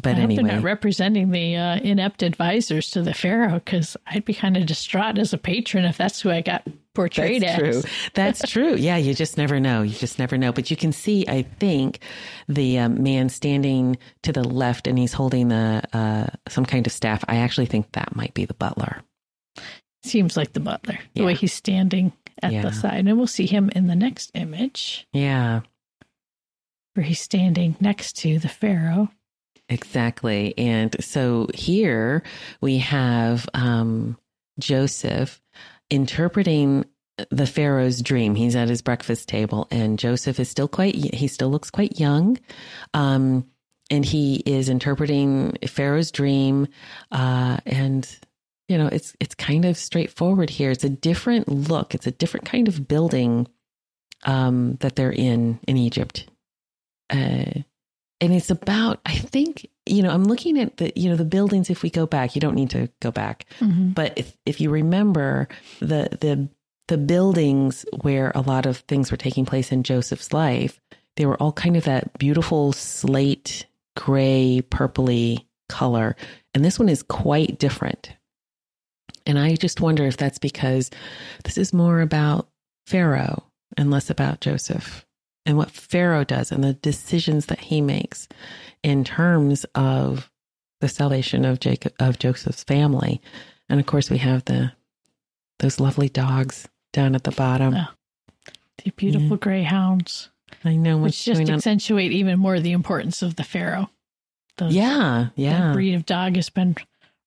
but I anyway, they're not representing the uh, inept advisors to the pharaoh because I'd be kind of distraught as a patron if that's who I got portrayed that's as. True. That's true. Yeah, you just never know. You just never know. But you can see, I think, the um, man standing to the left and he's holding the uh, some kind of staff. I actually think that might be the butler. Seems like the butler, the yeah. way he's standing at yeah. the side, and we'll see him in the next image. Yeah, where he's standing next to the pharaoh. Exactly. And so here we have um, Joseph interpreting the Pharaoh's dream. He's at his breakfast table, and Joseph is still quite, he still looks quite young. Um, and he is interpreting Pharaoh's dream. Uh, and, you know, it's, it's kind of straightforward here. It's a different look, it's a different kind of building um, that they're in in Egypt. Uh, and it's about i think you know, I'm looking at the, you know, the buildings. If we go back, you don't need to go back, Mm-hmm. but if if you remember the the the buildings where a lot of things were taking place in Joseph's life, they were all kind of that beautiful slate gray, purpley color, and this one is quite different. And I just wonder if that's because this is more about Pharaoh and less about Joseph and what Pharaoh does and the decisions that he makes in terms of the salvation of Jacob of Joseph's family. And of course we have the those lovely dogs down at the bottom. Yeah. The beautiful greyhounds, I know which just on. accentuate even more the importance of the pharaoh. Those, Yeah, That breed of dog has been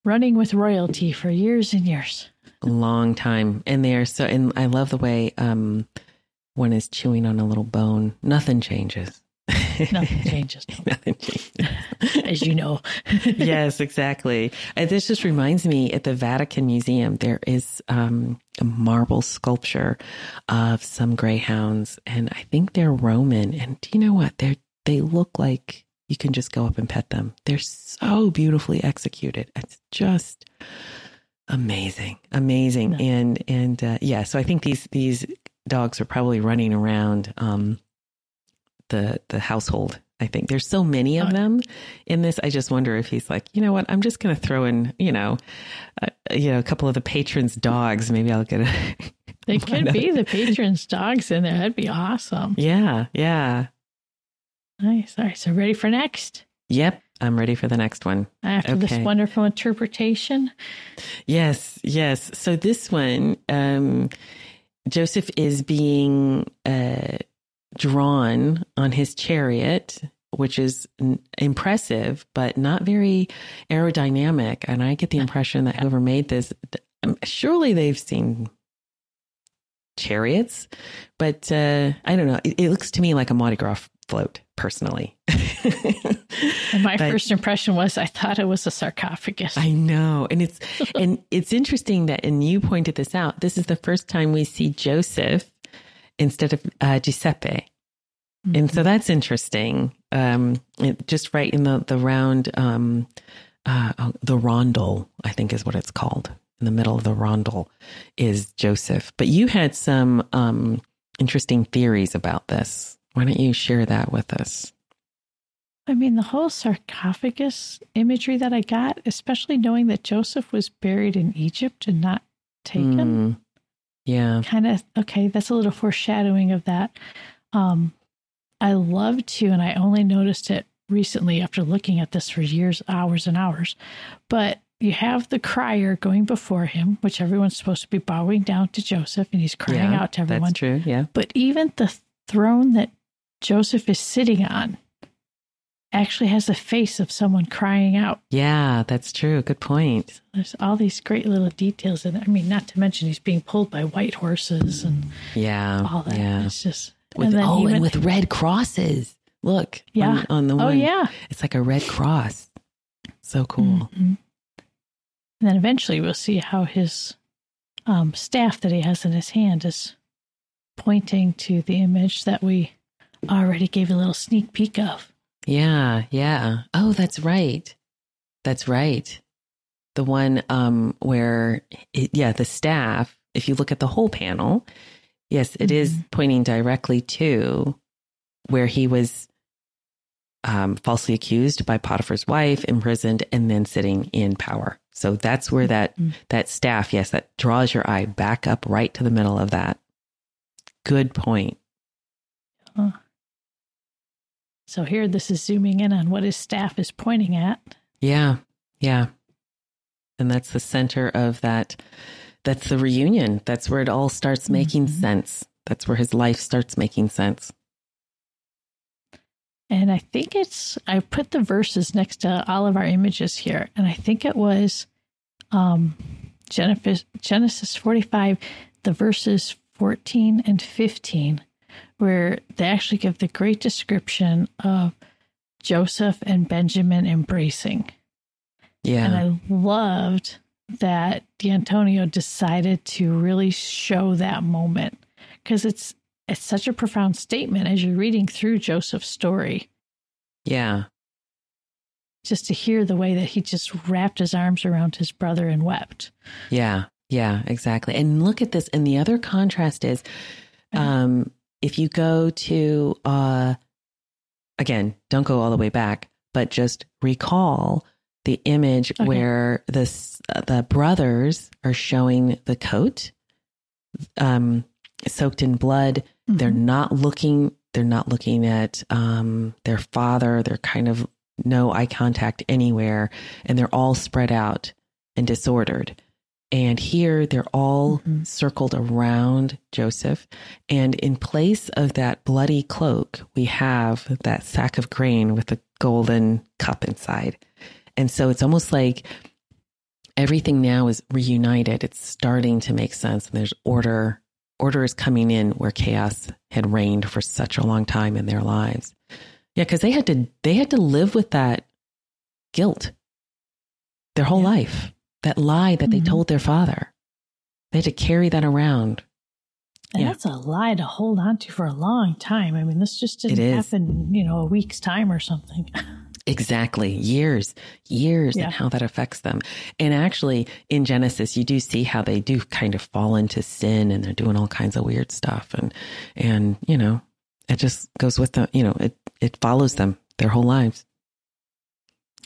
running with royalty for years and years. A long time. And they're so and I love the way um one is chewing on a little bone. Nothing changes. Nothing changes, Nothing changes. as you know. yes, exactly. And this just reminds me at the Vatican Museum, there is um, a marble sculpture of some greyhounds, and I think they're Roman. And do you know what? They they look like you can just go up and pet them. They're so beautifully executed. It's just amazing, amazing. No. And and uh, yeah, so I think these these dogs are probably running around um, the the household. I think there's so many of them in this. I just wonder if he's like, you know what? I'm just going to throw in, you know, uh, you know, a couple of the patrons' dogs. Maybe I'll get a. They could be the patrons' dogs in there. That'd be awesome. yeah, yeah, Nice. All right. So ready for next? yep. I'm ready for the next one. After Okay. this wonderful interpretation. Yes, yes. So this one, um, Joseph is being uh, drawn on his chariot, which is n- impressive, but not very aerodynamic. And I get the impression that whoever made this, um, surely they've seen chariots, but uh, I don't know. It, it looks to me like a Mardi Gras float, personally. And my But- first impression was I thought it was a sarcophagus. I know. And it's and it's interesting that and you pointed this out. This is the first time we see Joseph instead of uh, Giuseppe. And so that's interesting. Um it, just right in the the round um uh oh, the rondel, I think is what it's called. In the middle of the rondel is Joseph. But you had some um interesting theories about this. Why don't you share that with us? I mean, the whole sarcophagus imagery that I got, especially knowing that Joseph was buried in Egypt and not taken, Mm, yeah. kind of okay. That's a little foreshadowing of that. Um, I love to, and I only noticed it recently after looking at this for years, hours and hours. But you have the crier going before him, which everyone's supposed to be bowing down to Joseph, and he's crying yeah, out to everyone. That's true. Yeah. But even the throne that Joseph is sitting on actually has the face of someone crying out. Yeah, that's true. Good point. There's all these great little details in it. I mean, not to mention he's being pulled by white horses and Yeah. all that. Yeah. It's just With, and then oh, even and with red crosses. Look. Yeah. On, on the one. oh yeah, It's like a red cross. So cool. Mhm. And then eventually we'll see how his um, staff that he has in his hand is pointing to the image that we already gave a little sneak peek of. Yeah. Yeah. Oh, that's right. That's right. The one um where it, yeah, the staff, if you look at the whole panel, yes, it is Mhm. pointing directly to where he was um, falsely accused by Potiphar's wife, imprisoned, and then sitting in power. So that's where that Mhm. that staff, yes, that draws your eye back up right to the middle of that. Good point. So here, this is zooming in on what his staff is pointing at. Yeah, yeah, and that's the center of that. That's the reunion. That's where it all starts making Mhm. sense. That's where his life starts making sense. And I think it's, I put the verses next to all of our images here. And I think it was um, Genesis, Genesis 45, the verses 14 and 15, where they actually give the great description of Joseph and Benjamin embracing. Yeah, And I loved that D'Antonio decided to really show that moment because it's it's such a profound statement as you're reading through Joseph's story. yeah, just to hear the way that he just wrapped his arms around his brother and wept. Yeah. Yeah, exactly. And look at this. And the other contrast is um, if you go to, uh, again, don't go all the way back, but just recall the image okay. where this, uh, the brothers are showing the coat um, soaked in blood. Mm-hmm. They're not looking. They're not looking at um, their father. They're kind of no eye contact anywhere, and they're all spread out and disordered. And here they're all mm-hmm. circled around Joseph. And in place of that bloody cloak, we have that sack of grain with the golden cup inside. And so it's almost like everything now is reunited. It's starting to make sense. And there's order. Order is coming in where chaos had reigned for such a long time in their lives. Yeah, because they had to they had to live with that guilt their whole yeah. life. That lie that mm-hmm. they told their father. They had to carry that around. And yeah. that's a lie to hold on to for a long time. I mean, this just didn't happen, you know, a week's time or something. Exactly. Years, years, yeah. and how that affects them. And actually, in Genesis, you do see how they do kind of fall into sin and they're doing all kinds of weird stuff. And, and, you know, it just goes with the, you know, it, it follows them their whole lives.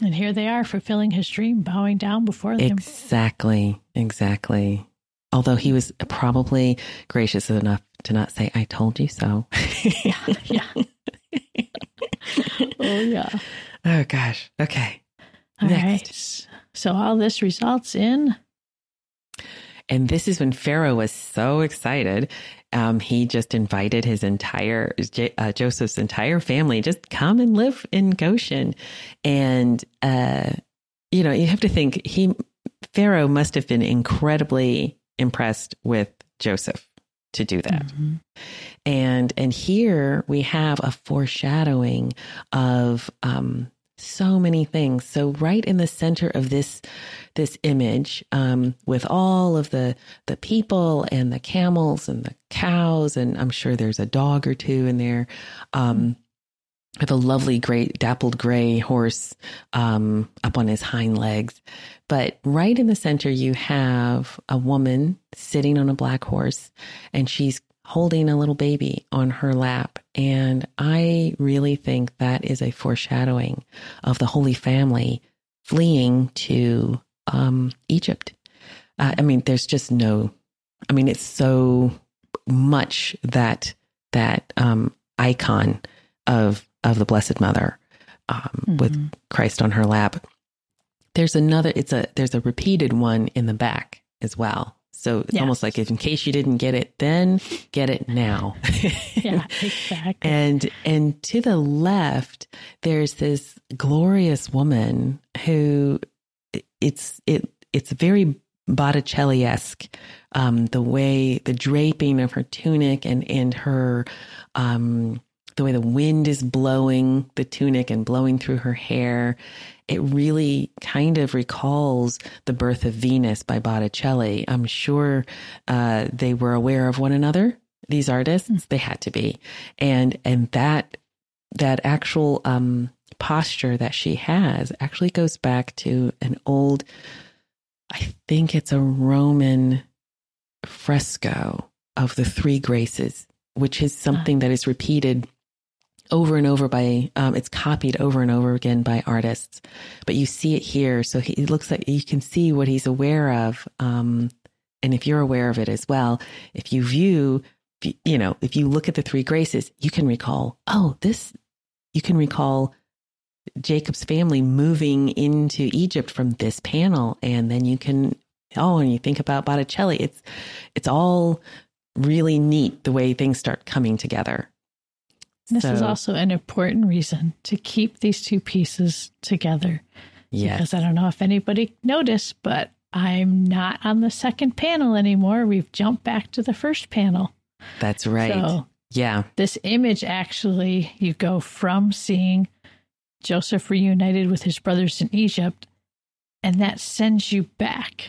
And here they are fulfilling his dream, bowing down before them. Exactly. Exactly. Although he was probably gracious enough to not say, I told you so. yeah. Yeah. oh, yeah. Oh gosh. Okay. All Next. right. So all this results in. And this is when Pharaoh was so excited. Um, he just invited his entire, uh, Joseph's entire family, just come and live in Goshen. And, uh, you know, you have to think he, Pharaoh must have been incredibly impressed with Joseph to do that. Mm-hmm. And and here we have a foreshadowing of um, so many things. So right in the center of this this image, um, with all of the the people and the camels and the cows, and I'm sure there's a dog or two in there. Um, with a lovely, great dappled gray horse um, up on his hind legs. But right in the center, you have a woman sitting on a black horse, and she's holding a little baby on her lap. And I really think that is a foreshadowing of the Holy Family fleeing to um, Egypt. Uh, I mean, there's just no, I mean, it's so much that that um, icon of of the Blessed Mother um, mm-hmm. with Christ on her lap. There's another. It's a there's a repeated one in the back as well. So it's almost like if in case you didn't get it then, get it now. yeah, exactly. And and to the left, there's this glorious woman who it's it it's very Botticelli esque. Um, the way the draping of her tunic and and her um, the way the wind is blowing the tunic and blowing through her hair it really kind of recalls the birth of Venus by Botticelli. I'm sure uh, they were aware of one another. These artists, mm. they had to be, and and that that actual um, posture that she has actually goes back to an old, I think it's a Roman fresco of the Three Graces, which is something uh. that is repeated over and over by um, it's copied over and over again by artists but you see it here. So he looks like you can see what he's aware of um, and if you're aware of it as well if you view you know if you look at the three graces you can recall oh this you can recall jacob's family moving into egypt from this panel and then you can oh and you think about botticelli. It's it's all really neat the way things start coming together this so, is also an important reason to keep these two pieces together. Yes. Because I don't know if anybody noticed, but I'm not on the second panel anymore. We've jumped back to the first panel. That's right. So yeah. This image actually, you go from seeing Joseph reunited with his brothers in Egypt, and that sends you back,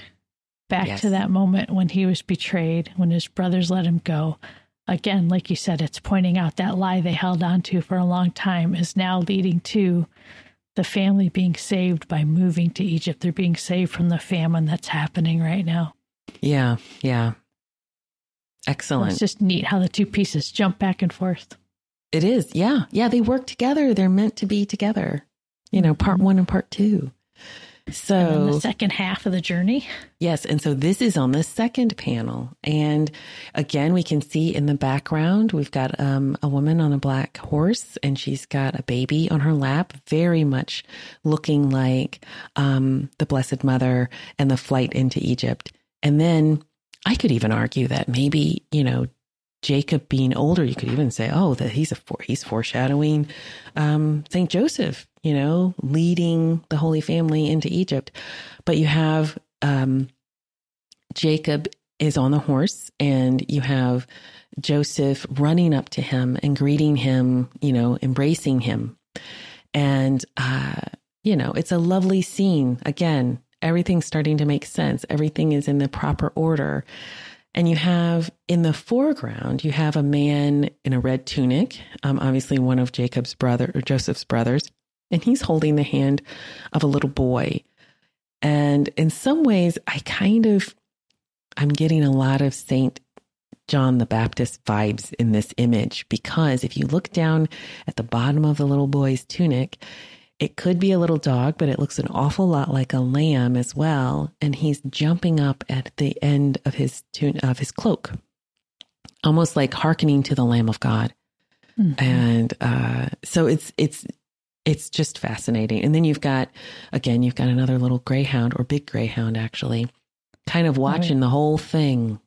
back yes. to that moment when he was betrayed, when his brothers let him go again, like you said, it's pointing out that lie they held on to for a long time is now leading to the family being saved by moving to Egypt. They're being saved from the famine that's happening right now. Yeah, yeah. Excellent. It's just neat how the two pieces jump back and forth. It is. Yeah. Yeah. They work together. They're meant to be together, you know, part one and part two. So the second half of the journey. Yes. And so this is on the second panel. And again, we can see in the background, we've got um, a woman on a black horse and she's got a baby on her lap, very much looking like um, the Blessed Mother and the flight into Egypt. And then I could even argue that maybe, you know, Jacob being older, you could even say, oh, that he's a he's foreshadowing um, Saint Joseph, you know, leading the Holy Family into Egypt. But you have um, Jacob is on the horse, and you have Joseph running up to him and greeting him, you know, embracing him, and uh, you know, it's a lovely scene. Again, everything's starting to make sense. Everything is in the proper order. And you have in the foreground, you have a man in a red tunic, um, obviously one of Jacob's brother or Joseph's brothers, and he's holding the hand of a little boy. And in some ways, I kind of, I'm getting a lot of Saint John the Baptist vibes in this image because if you look down at the bottom of the little boy's tunic, it could be a little dog, but it looks an awful lot like a lamb as well. And he's jumping up at the end of his tune of his cloak, almost like hearkening to the Lamb of God. Mm-hmm. And uh, so it's it's it's just fascinating. And then you've got again, you've got another little greyhound or big greyhound actually, kind of watching right. the whole thing.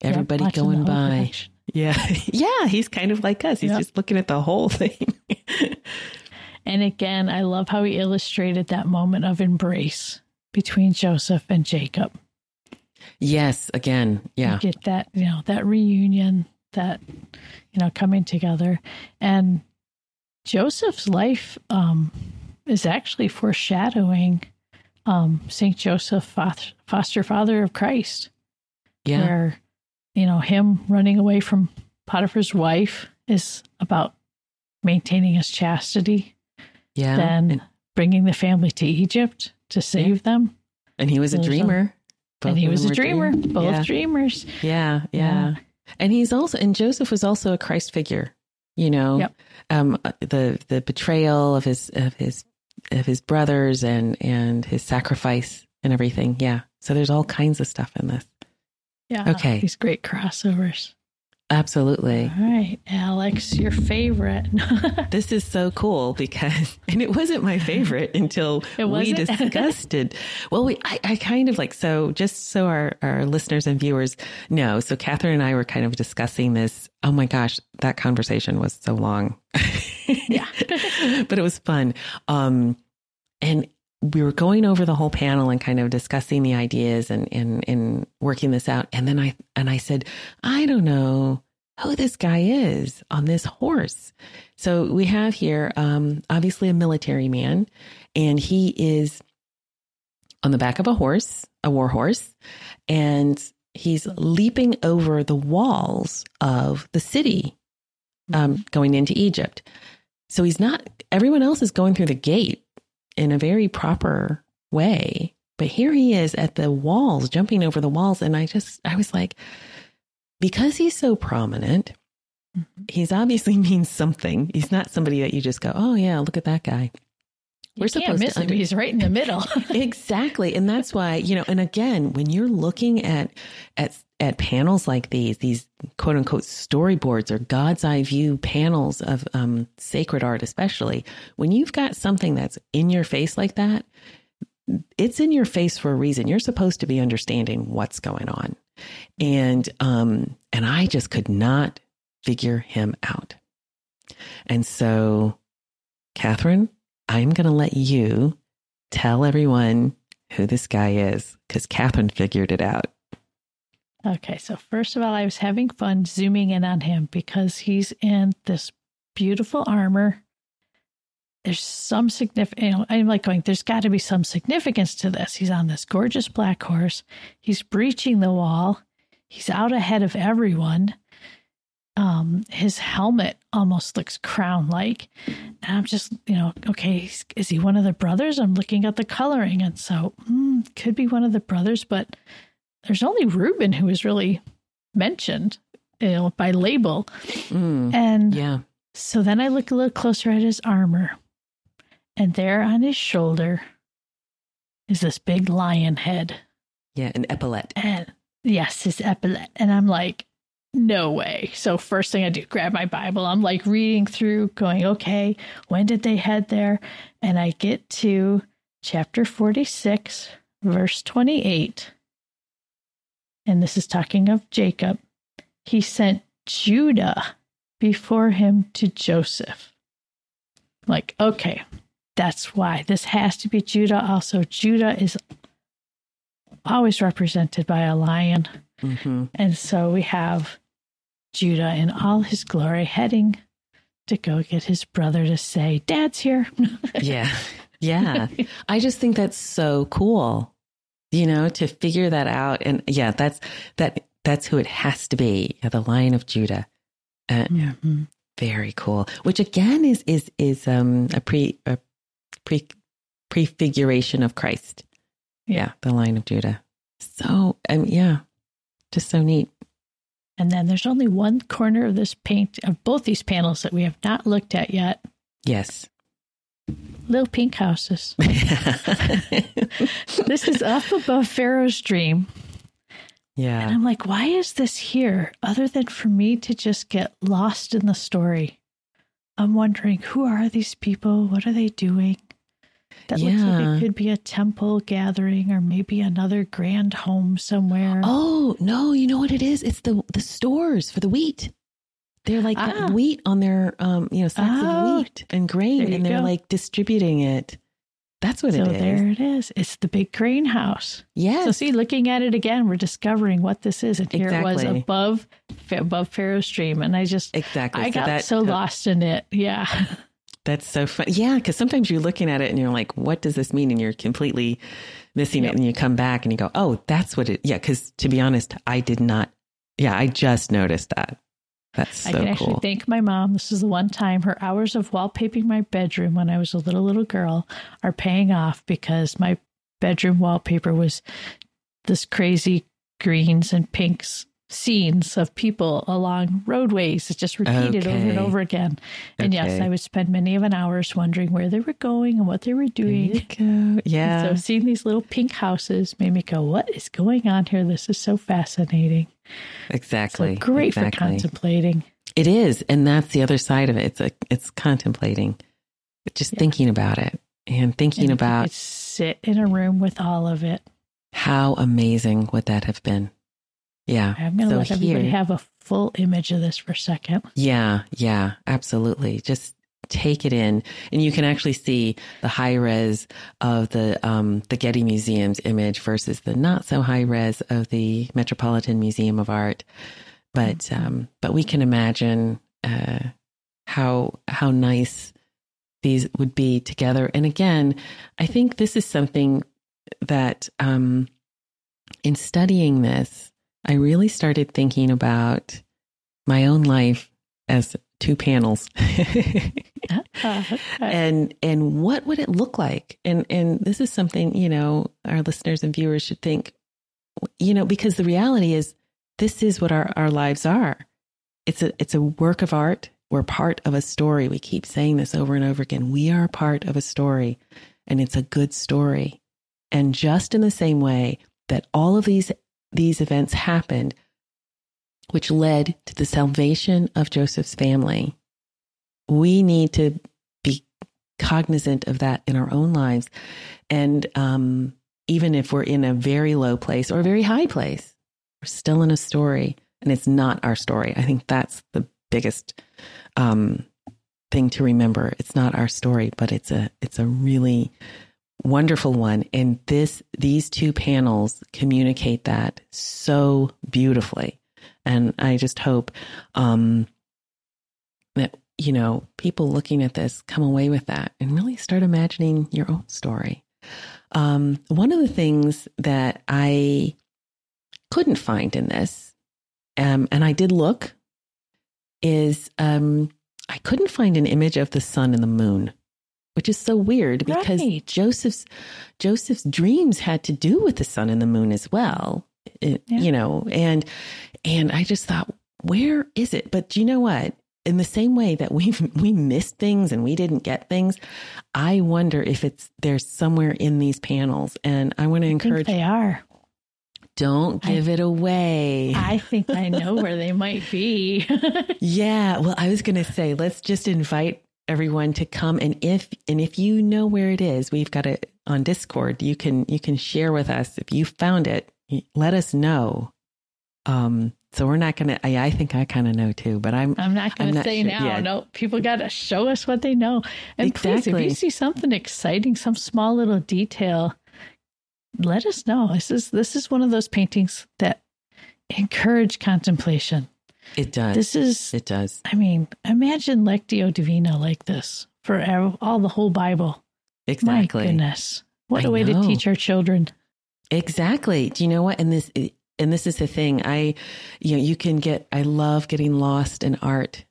Everybody going by. Yeah. yeah, he's kind of like us. He's yep. just looking at the whole thing. And again, I love how he illustrated that moment of embrace between Joseph and Jacob. Yes, again, yeah. You get that, you know, that reunion, that, you know, coming together. And Joseph's life um, is actually foreshadowing um, St. Joseph, foster father of Christ. Yeah. Where, you know, him running away from Potiphar's wife is about maintaining his chastity yeah. than and, bringing the family to Egypt to save yeah. them. And he was a dreamer. and he was a dreamer. Dream. Both yeah. dreamers. Yeah, yeah, yeah. And he's also and Joseph was also a Christ figure. You know, yep. um, the the betrayal of his of his of his brothers and and his sacrifice and everything. Yeah. So there's all kinds of stuff in this. Yeah. Okay. These great crossovers. Absolutely. All right, Alix, your favorite. this is so cool because, and it wasn't my favorite until we discussed it. Well, we, I, I, kind of like, so just so our, our listeners and viewers know. So Kathryn and I were kind of discussing this. Oh my gosh, that conversation was so long. yeah. but it was fun. Um, and we were going over the whole panel and kind of discussing the ideas and, and, and working this out. And then I, and I said, I don't know who this guy is on this horse. So we have here, um, obviously a military man and he is on the back of a horse, a war horse, and he's leaping over the walls of the city, um, mm-hmm. going into Egypt. So he's not, everyone else is going through the gate in a very proper way. But here he is at the walls, jumping over the walls. And I just, I was like, because he's so prominent, mm-hmm. he's obviously means something. He's not somebody that you just go, oh, yeah, look at that guy. We're you supposed miss to under- him. He's right in the middle. exactly. And that's why, you know, and again, when you're looking at at at panels like these, these quote unquote storyboards or God's eye view panels of um, sacred art, especially when you've got something that's in your face like that, it's in your face for a reason. You're supposed to be understanding what's going on, and um, and I just could not figure him out, and so, Kathryn, I'm going to let you tell everyone who this guy is because Kathryn figured it out. Okay, so first of all, I was having fun zooming in on him because he's in this beautiful armor. There's some significant, I'm like going, there's got to be some significance to this. He's on this gorgeous black horse. He's breaching the wall. He's out ahead of everyone. Um, his helmet almost looks crown like. And I'm just, you know, okay, is he one of the brothers? I'm looking at the coloring. And so, mm, could be one of the brothers, but there's only Reuben who is really mentioned you know, by label. Mm, And yeah. so then I look a little closer at his armor, and there on his shoulder is this big lion head. Yeah. An epaulette. And yes, his epaulette. And I'm like, no way. So first thing I do, grab my Bible. I'm like reading through, going, okay, when did they head there? And I get to chapter 46, verse 28. And this is talking of Jacob. He sent Judah before him to Joseph. Like, okay, that's why this has to be Judah. Also, Judah is always represented by a lion. hmm And so we have Judah in all his glory heading to go get his brother to say, Dad's here. Yeah. Yeah. I just think that's so cool, you know, to figure that out. And yeah, that's that. That's who it has to be. Yeah, The Lion of Judah. Uh, Mhm. Very cool. Which again is is is um a pre a pre prefiguration of Christ. Yeah, the Lion of Judah. So um yeah, just so neat. And then there's only one corner of this paint, of both these panels that we have not looked at yet. Yes. Little pink houses. this is up above Pharaoh's dream. Yeah. And. I'm like, why is this here other than for me to just get lost in the story? I'm wondering who are these people? What are they doing? That looks like it could be a temple gathering or maybe another grand home somewhere. Oh no, you know what it is? It's the the stores for the wheat. They're like Ah. wheat on their um you know sacks Oh, of wheat and grain, and they're go. like distributing it. That's what so it is. there it is. It's the big greenhouse. Yes. So see, looking at it again, we're discovering what this is. And here it was above above Pharaoh's dream. And I just exactly. I got that- so lost in it. Yeah. That's so fun. Yeah, because sometimes you're looking at it and you're like, "What does this mean?" And you're completely missing Yep. it, and you come back and you go, "Oh, that's what it." Yeah, because to be honest, I did not. Yeah, I just noticed that. That's I so can actually cool. thank my mom. This is the one time her hours of wallpapering my bedroom when I was a little little girl are paying off because my bedroom wallpaper was this crazy greens and pinks scenes of people along roadways. It's just repeated over and over again. And yes, I would spend many of an hours wondering where they were going and what they were doing. go. And Yeah. So seeing these little pink houses made me go, "What is going on here? This is so fascinating." Exactly. So great for contemplating. It is, and that's the other side of it. It's a, it's contemplating, just Yeah. thinking about it and thinking And about sit in a room with all of it. how amazing would that have been. Yeah. I'm going to So let everybody here- have a full image of this for a second. Yeah, yeah, absolutely. Just take it in, and you can actually see the high res of the um, the Getty Museum's image versus the not so high res of the Metropolitan Museum of Art. But um, but we can imagine uh, how how nice these would be together. And again, I think this is something that um, in studying this, I really started thinking about my own life as two panels. Uh, okay. and and what would it look like? And and this is something you know our listeners and viewers should think you know because the reality is this is what our our lives are. It's a it's a work of art. We're part of a story. We keep saying this over and over again. We are part of a story and it's a good story. And just in the same way that all of these these events happened which led to the salvation of Joseph's family we need to be cognizant of that in our own lives. And um, even if we're in a very low place or a very high place, we're still in a story and it's not our story. I think that's the biggest um, thing to remember. It's not our story, but it's a it's a really wonderful one. And this these two panels communicate that so beautifully. And I just hope um, that you know people looking at this come away with that and really start imagining your own story. Um, one of the things that I couldn't find in this, um, and I did look, is um, I couldn't find an image of the sun and the moon, which is so weird because Right. Joseph's Joseph's dreams had to do with the sun and the moon as well. It- Yeah. You know, and and I just thought, where is it? But you know what? In the same way that we we missed things and we didn't get things, I wonder if it's there's somewhere in these panels. And I want to I think encourage they are. don't I- give it away. I think I know where they might be. Yeah, well, I was going to say let's just invite everyone to come and if and if you know where it is, we've got it on Discord. You can you can share with us if you found it. Let us know. Um so we're not going to I, I think I kind of know too, but I'm I'm not going to say sure now. yet. No, people got to show us what they know. And please, if you see something exciting, some small little detail, let us know. This is this is one of those paintings that encourage contemplation. it does. This is, it does. I mean, imagine Lectio Divina like this for all the whole Bible. Exactly. My goodness, what I a way to teach our children. Exactly. Do you know what? And this, and this is the thing. I, you know, you can get. I love getting lost in art,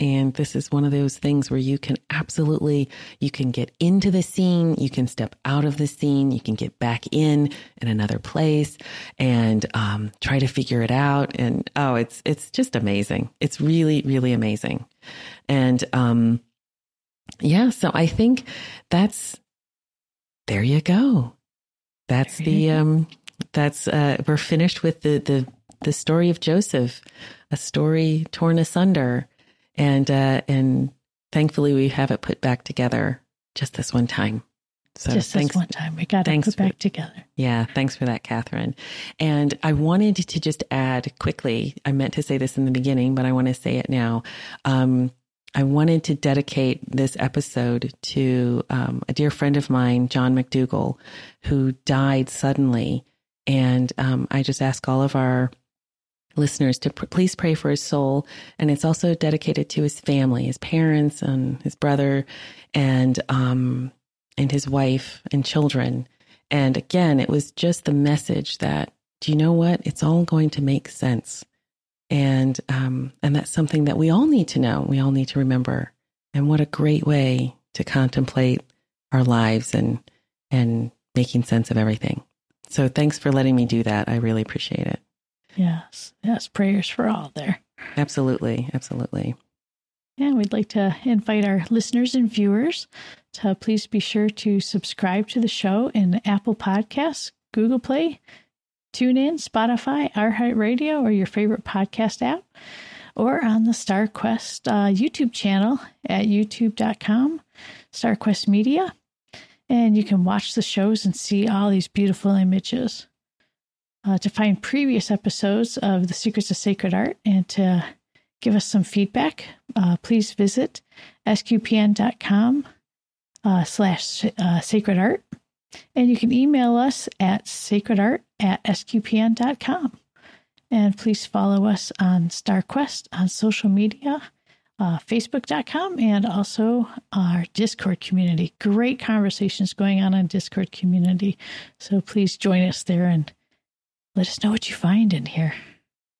and this is one of those things where you can absolutely, you can get into the scene, you can step out of the scene, you can get back in in another place, and um, try to figure it out. And oh, it's it's just amazing. It's really really amazing, and um, yeah. So I think that's there. You go. That's the um that's uh we're finished with the the the story of Joseph, a story torn asunder and uh and thankfully we have it put back together just this one time. So Just thanks this one time, we got thanks put for- back together. yeah, thanks for that, Kathryn. And I wanted to just add quickly, I meant to say this in the beginning, but I want to say it now. Um, I wanted to dedicate this episode to um, a dear friend of mine, John McDougall, who died suddenly. And um, I just ask all of our listeners to pr- please pray for his soul. And it's also dedicated to his family, his parents, and his brother, and um, and his wife and children. And again, it was just the message that, do you know what? It's all going to make sense. And um, and that's something that we all need to know. We all need to remember. And what a great way to contemplate our lives and and making sense of everything. So thanks for letting me do that. I really appreciate it. Yes, yes, prayers for all there. Absolutely, absolutely. And we'd like to invite our listeners and viewers to please be sure to subscribe to the show in Apple Podcasts, Google Play, TuneIn, Spotify, iHeartRadio, or your favorite podcast app, or on the StarQuest uh, YouTube channel at youtube.com, StarQuest Media. And you can watch the shows and see all these beautiful images. Uh, to find previous episodes of The Secrets of Sacred Art and to give us some feedback, uh, please visit sqpn.com uh, slash uh, sacred art. And you can email us at sacredart at sqpn.com. And please follow us on StarQuest on social media, uh, facebook.com, and also our Discord community. Great conversations going on in Discord community. So please join us there and let us know what you find in here.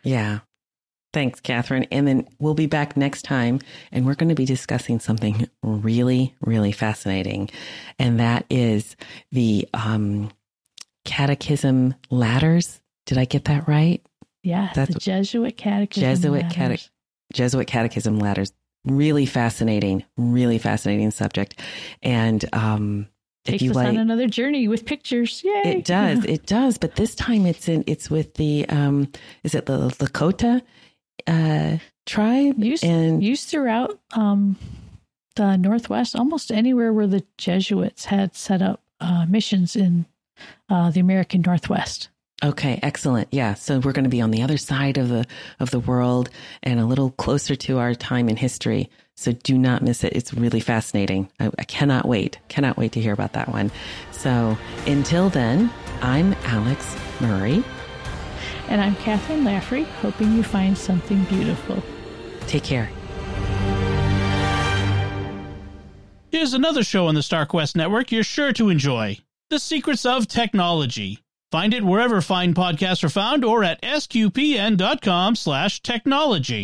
Yeah. Thanks, Kathryn. And then we'll be back next time, and we're going to be discussing something really, really fascinating. And that is the um, catechism ladders. Did I get that right? Yeah, That's the Jesuit Catechism. Jesuit Matters. Jesuit catechism ladders. Really fascinating, really fascinating subject. And um, if Takes you us like, on another journey with pictures. Yay! it does, it does. But this time it's in, it's with the, um, is it the Lakota uh, tribe? used, and used throughout um, the Northwest, almost anywhere where the Jesuits had set up uh, missions in uh, the American Northwest. Okay, excellent. Yeah, so we're going to be on the other side of the of the world and a little closer to our time in history. So do not miss it. It's really fascinating. I, I cannot wait. Cannot wait to hear about that one. So until then, I'm Alix Murray. And I'm Kathryn Laffrey, hoping you find something beautiful. Take care. Here's another show on the StarQuest Network you're sure to enjoy The Secrets of Technology. Find it wherever fine podcasts are found or at sqpn.com slash technology.